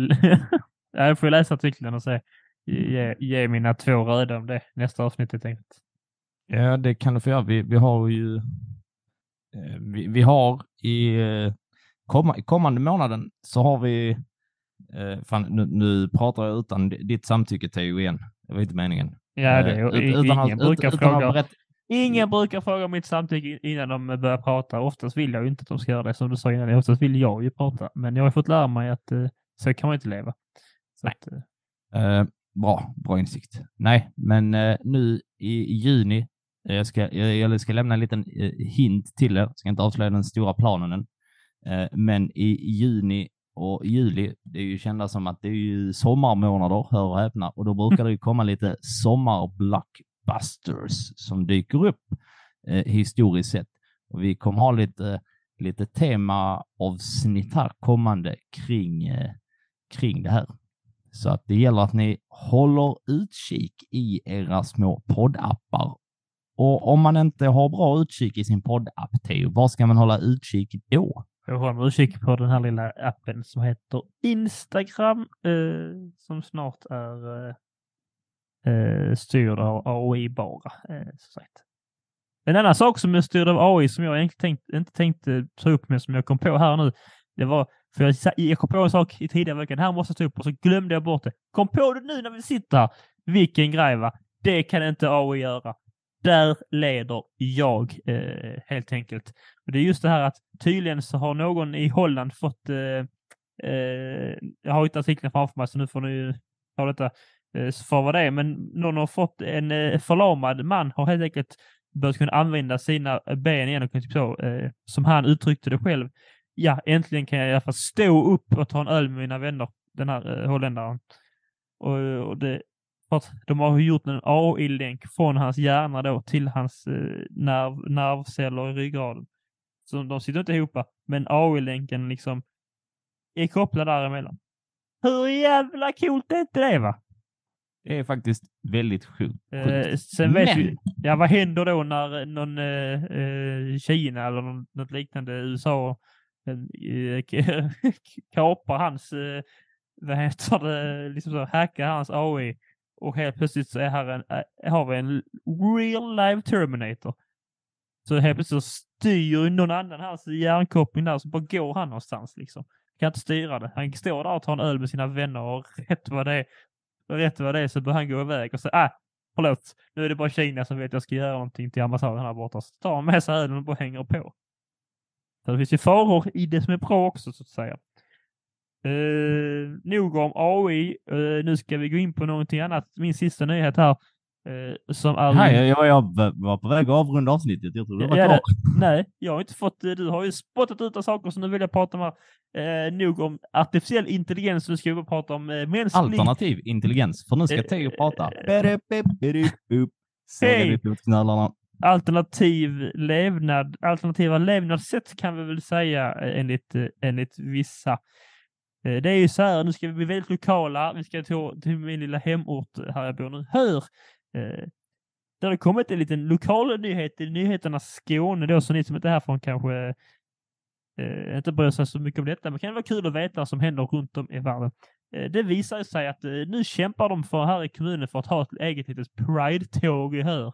jag får läsa artikeln och se, ge, ge mina två röda om det nästa avsnitt helt enkelt. Ja, det kan du få göra. Vi, vi har ju eh, vi, vi har i eh, komma, kommande månaden så har vi Eh, fan, nu, nu pratar jag utan ditt samtycke Teo igen. Det var inte meningen. Ja, det, eh, utan ingen, att, brukar utan fråga, berätt... ingen brukar fråga mitt samtycke innan de börjar prata. Oftast vill jag ju inte att de ska göra det som du sa innan. Oftast vill jag ju prata. Men jag har fått lära mig att så kan man inte leva. Så Nej. Att, uh... bra, bra insikt. Nej, men uh, nu i juni, jag ska, jag, jag ska lämna en liten hint till er. Jag ska inte avslöja den stora planen än. Men i juni och juli, det är ju kända som att det är ju sommarmånader, hör och häpna, och då brukar det ju komma lite sommarblockbusters som dyker upp eh, historiskt sett. Och vi kommer ha lite, lite temaavsnitt här kommande kring, eh, kring det här. Så att det gäller att ni håller utkik i era små poddappar. Och om man inte har bra utkik i sin poddapp, Theo, var ska man hålla utkik då? Jag håller utkik på den här lilla appen som heter Instagram, eh, som snart är eh, eh styrd av AI bara. Eh, sagt. En annan sak som är styrd av AI som jag egentligen tänkt, inte tänkte ta upp men som jag kom på här nu, det var för jag, jag kom på en sak i tidigare veckan, här måste jag ta upp och så glömde jag bort det. Kom på det nu när vi sitter här. Vilken grej va? Det kan inte AI göra. Där leder jag eh, helt enkelt. Och det är just det här att tydligen så har någon i Holland fått, eh, eh, jag har inte artikeln framför mig så nu får ni ta detta eh, för vad det är, men någon har fått en eh, förlamad man har helt enkelt börjat kunna använda sina ben igen och typ så, eh, som han uttryckte det själv. Ja, äntligen kan jag i alla fall stå upp och ta en öl med mina vänner, den här eh, holländaren. Och, och det, för att de har gjort en AI-länk från hans hjärna då till hans eh, nerv, nervceller i ryggraden. Så de sitter inte ihop, men AI-länken liksom är kopplad däremellan. Hur jävla coolt är inte det va? Det är faktiskt väldigt sjukt. Eh, sen vet vi, ja vad händer då när någon eh, eh Kina eller något liknande USA eh, kapar hans, eh, vad heter det, liksom så, hackar hans AI och helt plötsligt så är här en, har vi en real life Terminator. Så helt plötsligt så styr någon annan hans hjärnkoppling där, så bara går han någonstans liksom. Kan inte styra det. Han står där och tar en öl med sina vänner och rätt vad det är, rätt vad det är så börjar han gå iväg och säga, äh, förlåt, nu är det bara Kina som vet att jag ska göra någonting till ambassaden här borta. Så tar han med sig ölen och bara hänger på. Så det finns ju faror i det som är bra också så att säga. Uh, nog om AI. Eh, nu ska vi gå in på någonting annat. Min sista nyhet här. Uh, som är... Nej, jag, jag var på väg att avrunda avsnittet. Jag trodde du var ja, klar. Nej, jag har inte fått... Du har ju spottat ut saker så nu vill jag prata om uh, nog om artificiell intelligens. Nu ska vi prata om uh, mänsklig... Alternativ intelligens. För nu ska uh, Theo prata. Hej! Alternativ levnad, alternativa levnadssätt kan vi väl säga enligt, enligt vissa. Eh, det är ju så här, nu ska vi bli väldigt lokala. Vi ska till, till min lilla hemort här jag bor nu. Hör! Eh, det har kommit en liten lokal nyhet i nyheterna Skåne då, så ni som inte är härifrån kanske eh, inte bryr sig så mycket om detta, men det kan vara kul att veta vad som händer runt om i världen. Eh, det visar sig att eh, nu kämpar de för här i kommunen för att ha ett eget litet Pride-tåg i Hör.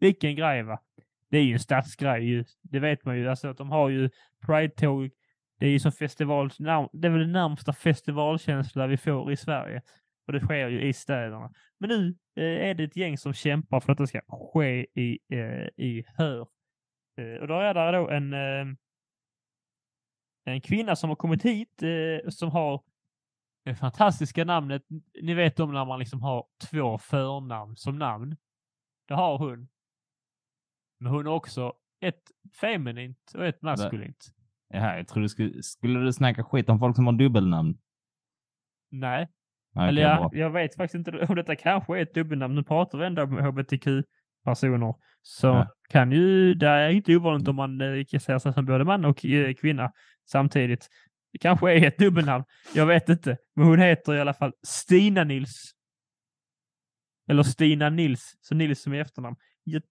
Vilken grej va! Det är ju en stadsgrej ju. Det vet man ju. Alltså att de har ju Pride-tåg det är ju som festival, det är väl den närmsta festivalkänsla vi får i Sverige. Och det sker ju i städerna. Men nu eh, är det ett gäng som kämpar för att det ska ske i, eh, i Hör. Eh, och då är det då en, eh, en kvinna som har kommit hit eh, som har det fantastiska namnet. Ni vet om när man liksom har två förnamn som namn. Det har hon. Men hon har också ett feminint och ett maskulint. Jaha, jag trodde du skulle, skulle du snacka skit om folk som har dubbelnamn? Nej, Okej, eller jag, jag vet faktiskt inte om detta kanske är ett dubbelnamn. Nu pratar vi ändå om hbtq-personer. Så Ja. kan ju, det är inte ovanligt om man eh, ser sig som både man och eh, kvinna samtidigt. Det kanske är ett dubbelnamn. Jag vet inte. Men hon heter i alla fall Stina Nils. Eller Stina Nils. Så Nils som är efternamn. Jag,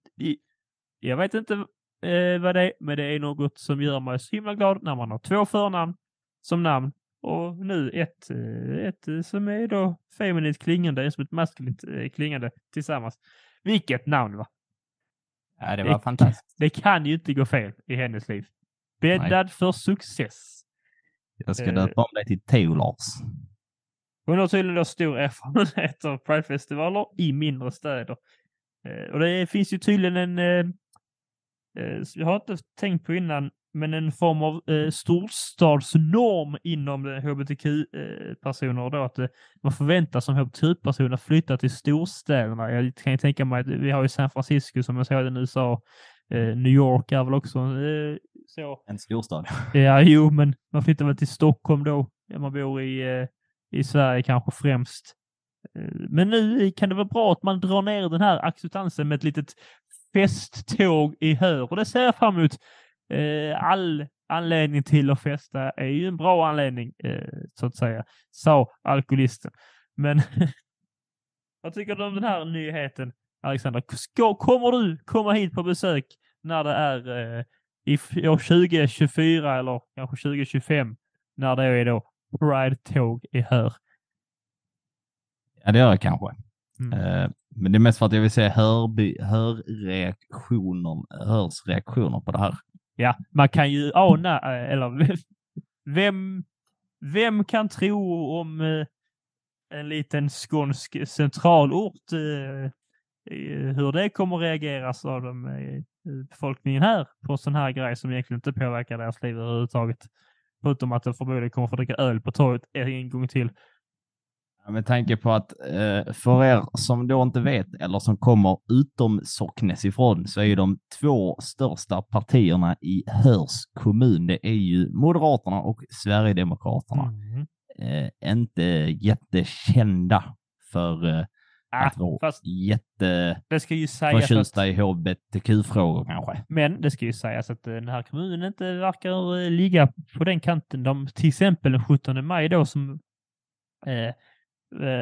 jag vet inte eh, vad det är, men det är något som gör mig så himla glad när man har två förnamn som namn och nu ett, eh, ett eh, som är då feminint klingande, som ett maskulint eh, klingande tillsammans. Vilket namn va? Ja, det det- var fantastiskt. Det kan ju inte gå fel i hennes liv. Bäddad för success. Jag ska Eh. döpa om dig till Theo-Lars. Hon har tydligen då stor erfarenhet av Pride-festivaler i mindre städer. Eh, och det finns ju tydligen en, jag har inte tänkt på innan, men en form av eh, storstadsnorm inom hbtq-personer då att eh, man förväntas som hbtq-personer flytta till storstäderna. Jag kan ju tänka mig att vi har ju San Francisco som jag såg den i USA. Eh, New York är väl också eh, så. En storstad. Ja, jo, men man flyttar väl till Stockholm då. Ja, man bor i, eh, i Sverige kanske främst. Eh, Men nu kan det vara bra att man drar ner den här acceptansen med ett litet festtåg i Hör. Och det ser jag fram emot. Eh, All anledning till att festa är ju en bra anledning, eh, så att säga, sa alkoholisten. Men vad tycker du om den här nyheten, Alexander? Ska, kommer du komma hit på besök när det är eh, i år 2024 eller kanske 2025 när det är då Pride-tåg i Hör. Ja, det gör jag kanske. Mm. Eh, men det är mest för att jag vill se hörby, hörreaktioner, hörsreaktioner på det här. Ja, man kan ju ana, eh, eller vem, vem kan tro om eh, en liten skånsk centralort eh, hur det kommer reageras av de, befolkningen här på sån här grej som egentligen inte påverkar deras liv överhuvudtaget. Förutom att de förmodligen kommer få dricka öl på torget en gång till. Med tanke på att eh, för er som då inte vet eller som kommer utom Socknes ifrån så är ju de två största partierna i Hörs kommun, det är ju Moderaterna och Sverigedemokraterna. Mm. Eh, inte jättekända för eh, Ah, att vara jätteförtjusta det ska ju sägas att, i hbtq-frågor kanske. men det ska ju sägas att eh, den här kommunen inte verkar eh, ligga på den kanten. De, till exempel den 17 maj då som eh,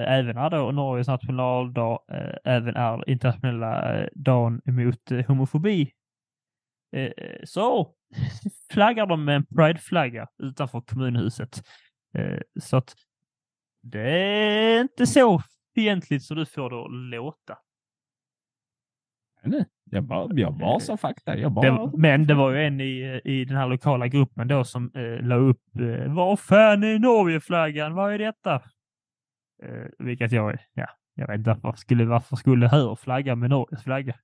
även är då Norges nationaldag, eh, även är internationella eh, dagen emot eh, homofobi. Eh, så flaggar de med en prideflagga utanför kommunhuset. Eh, så att det är inte så fientligt som du får det att låta. Jag bara, jag bara sa fakta. Jag Det, bara... men det var ju en i, i den här lokala gruppen då som eh, la upp eh, Vad fan är Norgeflaggan? Vad är detta? Eh, vilket jag, ja, jag vet inte varför skulle, varför skulle Hör flagga med Norges flagga?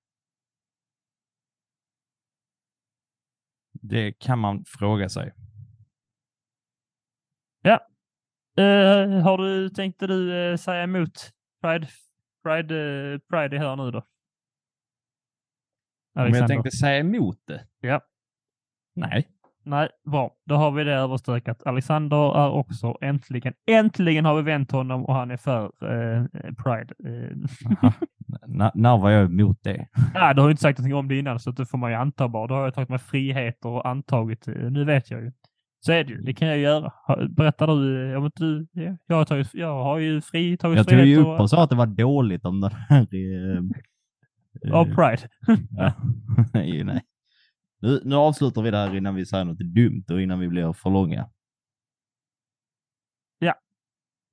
Det kan man fråga sig. Eh, har du, tänkte du eh, säga emot Pride, Pride, eh, Pride i Hör nu då? Om jag Alexander? tänkte säga emot det? Ja. Nej. Nej, bra. Då har vi det överstökat. Alexander är också äntligen, äntligen har vi vänt honom och han är för eh, Pride. Eh, när var jag emot det? Nej, du har ju inte sagt någonting om det innan, så det får man ju anta bara. Då har jag tagit mig friheter och antagit. eh, Nu vet jag ju. Så är det ju. Det kan jag göra. Berättar du? eh, Om du ja, jag, har tagit, jag har ju fri, tagit Jag tog ju friheter upp och sa att det var dåligt om den här... Eh, av Pride. ja. nej, nej. Nu, nu avslutar vi det här innan vi säger något dumt och innan vi blir för långa.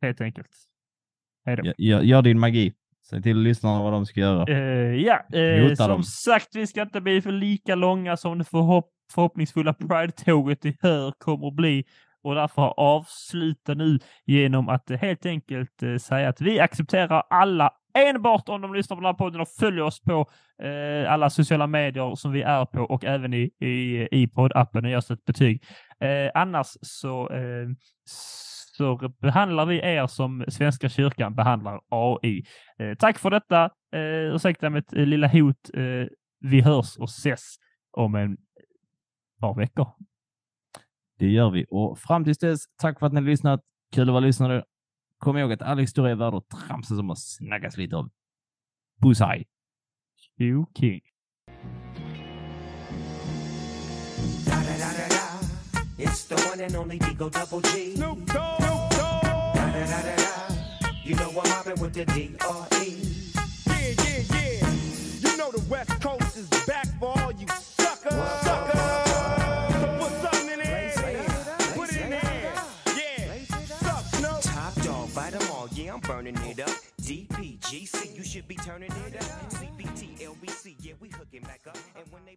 Helt enkelt. Hej då. Gör, gör, gör din magi. Säg till lyssnarna vad de ska göra. Eh, ja, Mota som dem. sagt, vi ska inte bli för lika långa som det förhopp förhoppningsfulla Pride-tåget i Hör kommer att bli. och därför avsluta nu genom att helt enkelt eh, säga att vi accepterar alla enbart om de lyssnar på den här podden och följer oss på eh, alla sociala medier som vi är på och även i, i, i poddappen och ger oss ett betyg. Eh, annars så, eh, så behandlar vi er som Svenska kyrkan behandlar AI. Eh, tack för detta. Eh, ursäkta mitt eh, lilla hot. Eh, vi hörs och ses om en par veckor. Det gör vi. Och fram tills dess, tack för att ni har lyssnat. Kul att vara lyssnare. Kom ihåg att alla historier är värda att tramsas om och snackas lite om. Puss hej! You king. It's the one and only Digo Double G. Snoop Dogg. Snoop Dogg. Da, da, da, da, da. You know I'm mobbing with the D.R.E. Yeah, yeah, yeah. You know the West Coast is back for all you suckers. Suckers. DPGC, you should be turning it up. CBT, LBC, yeah, we hooking back up. And when they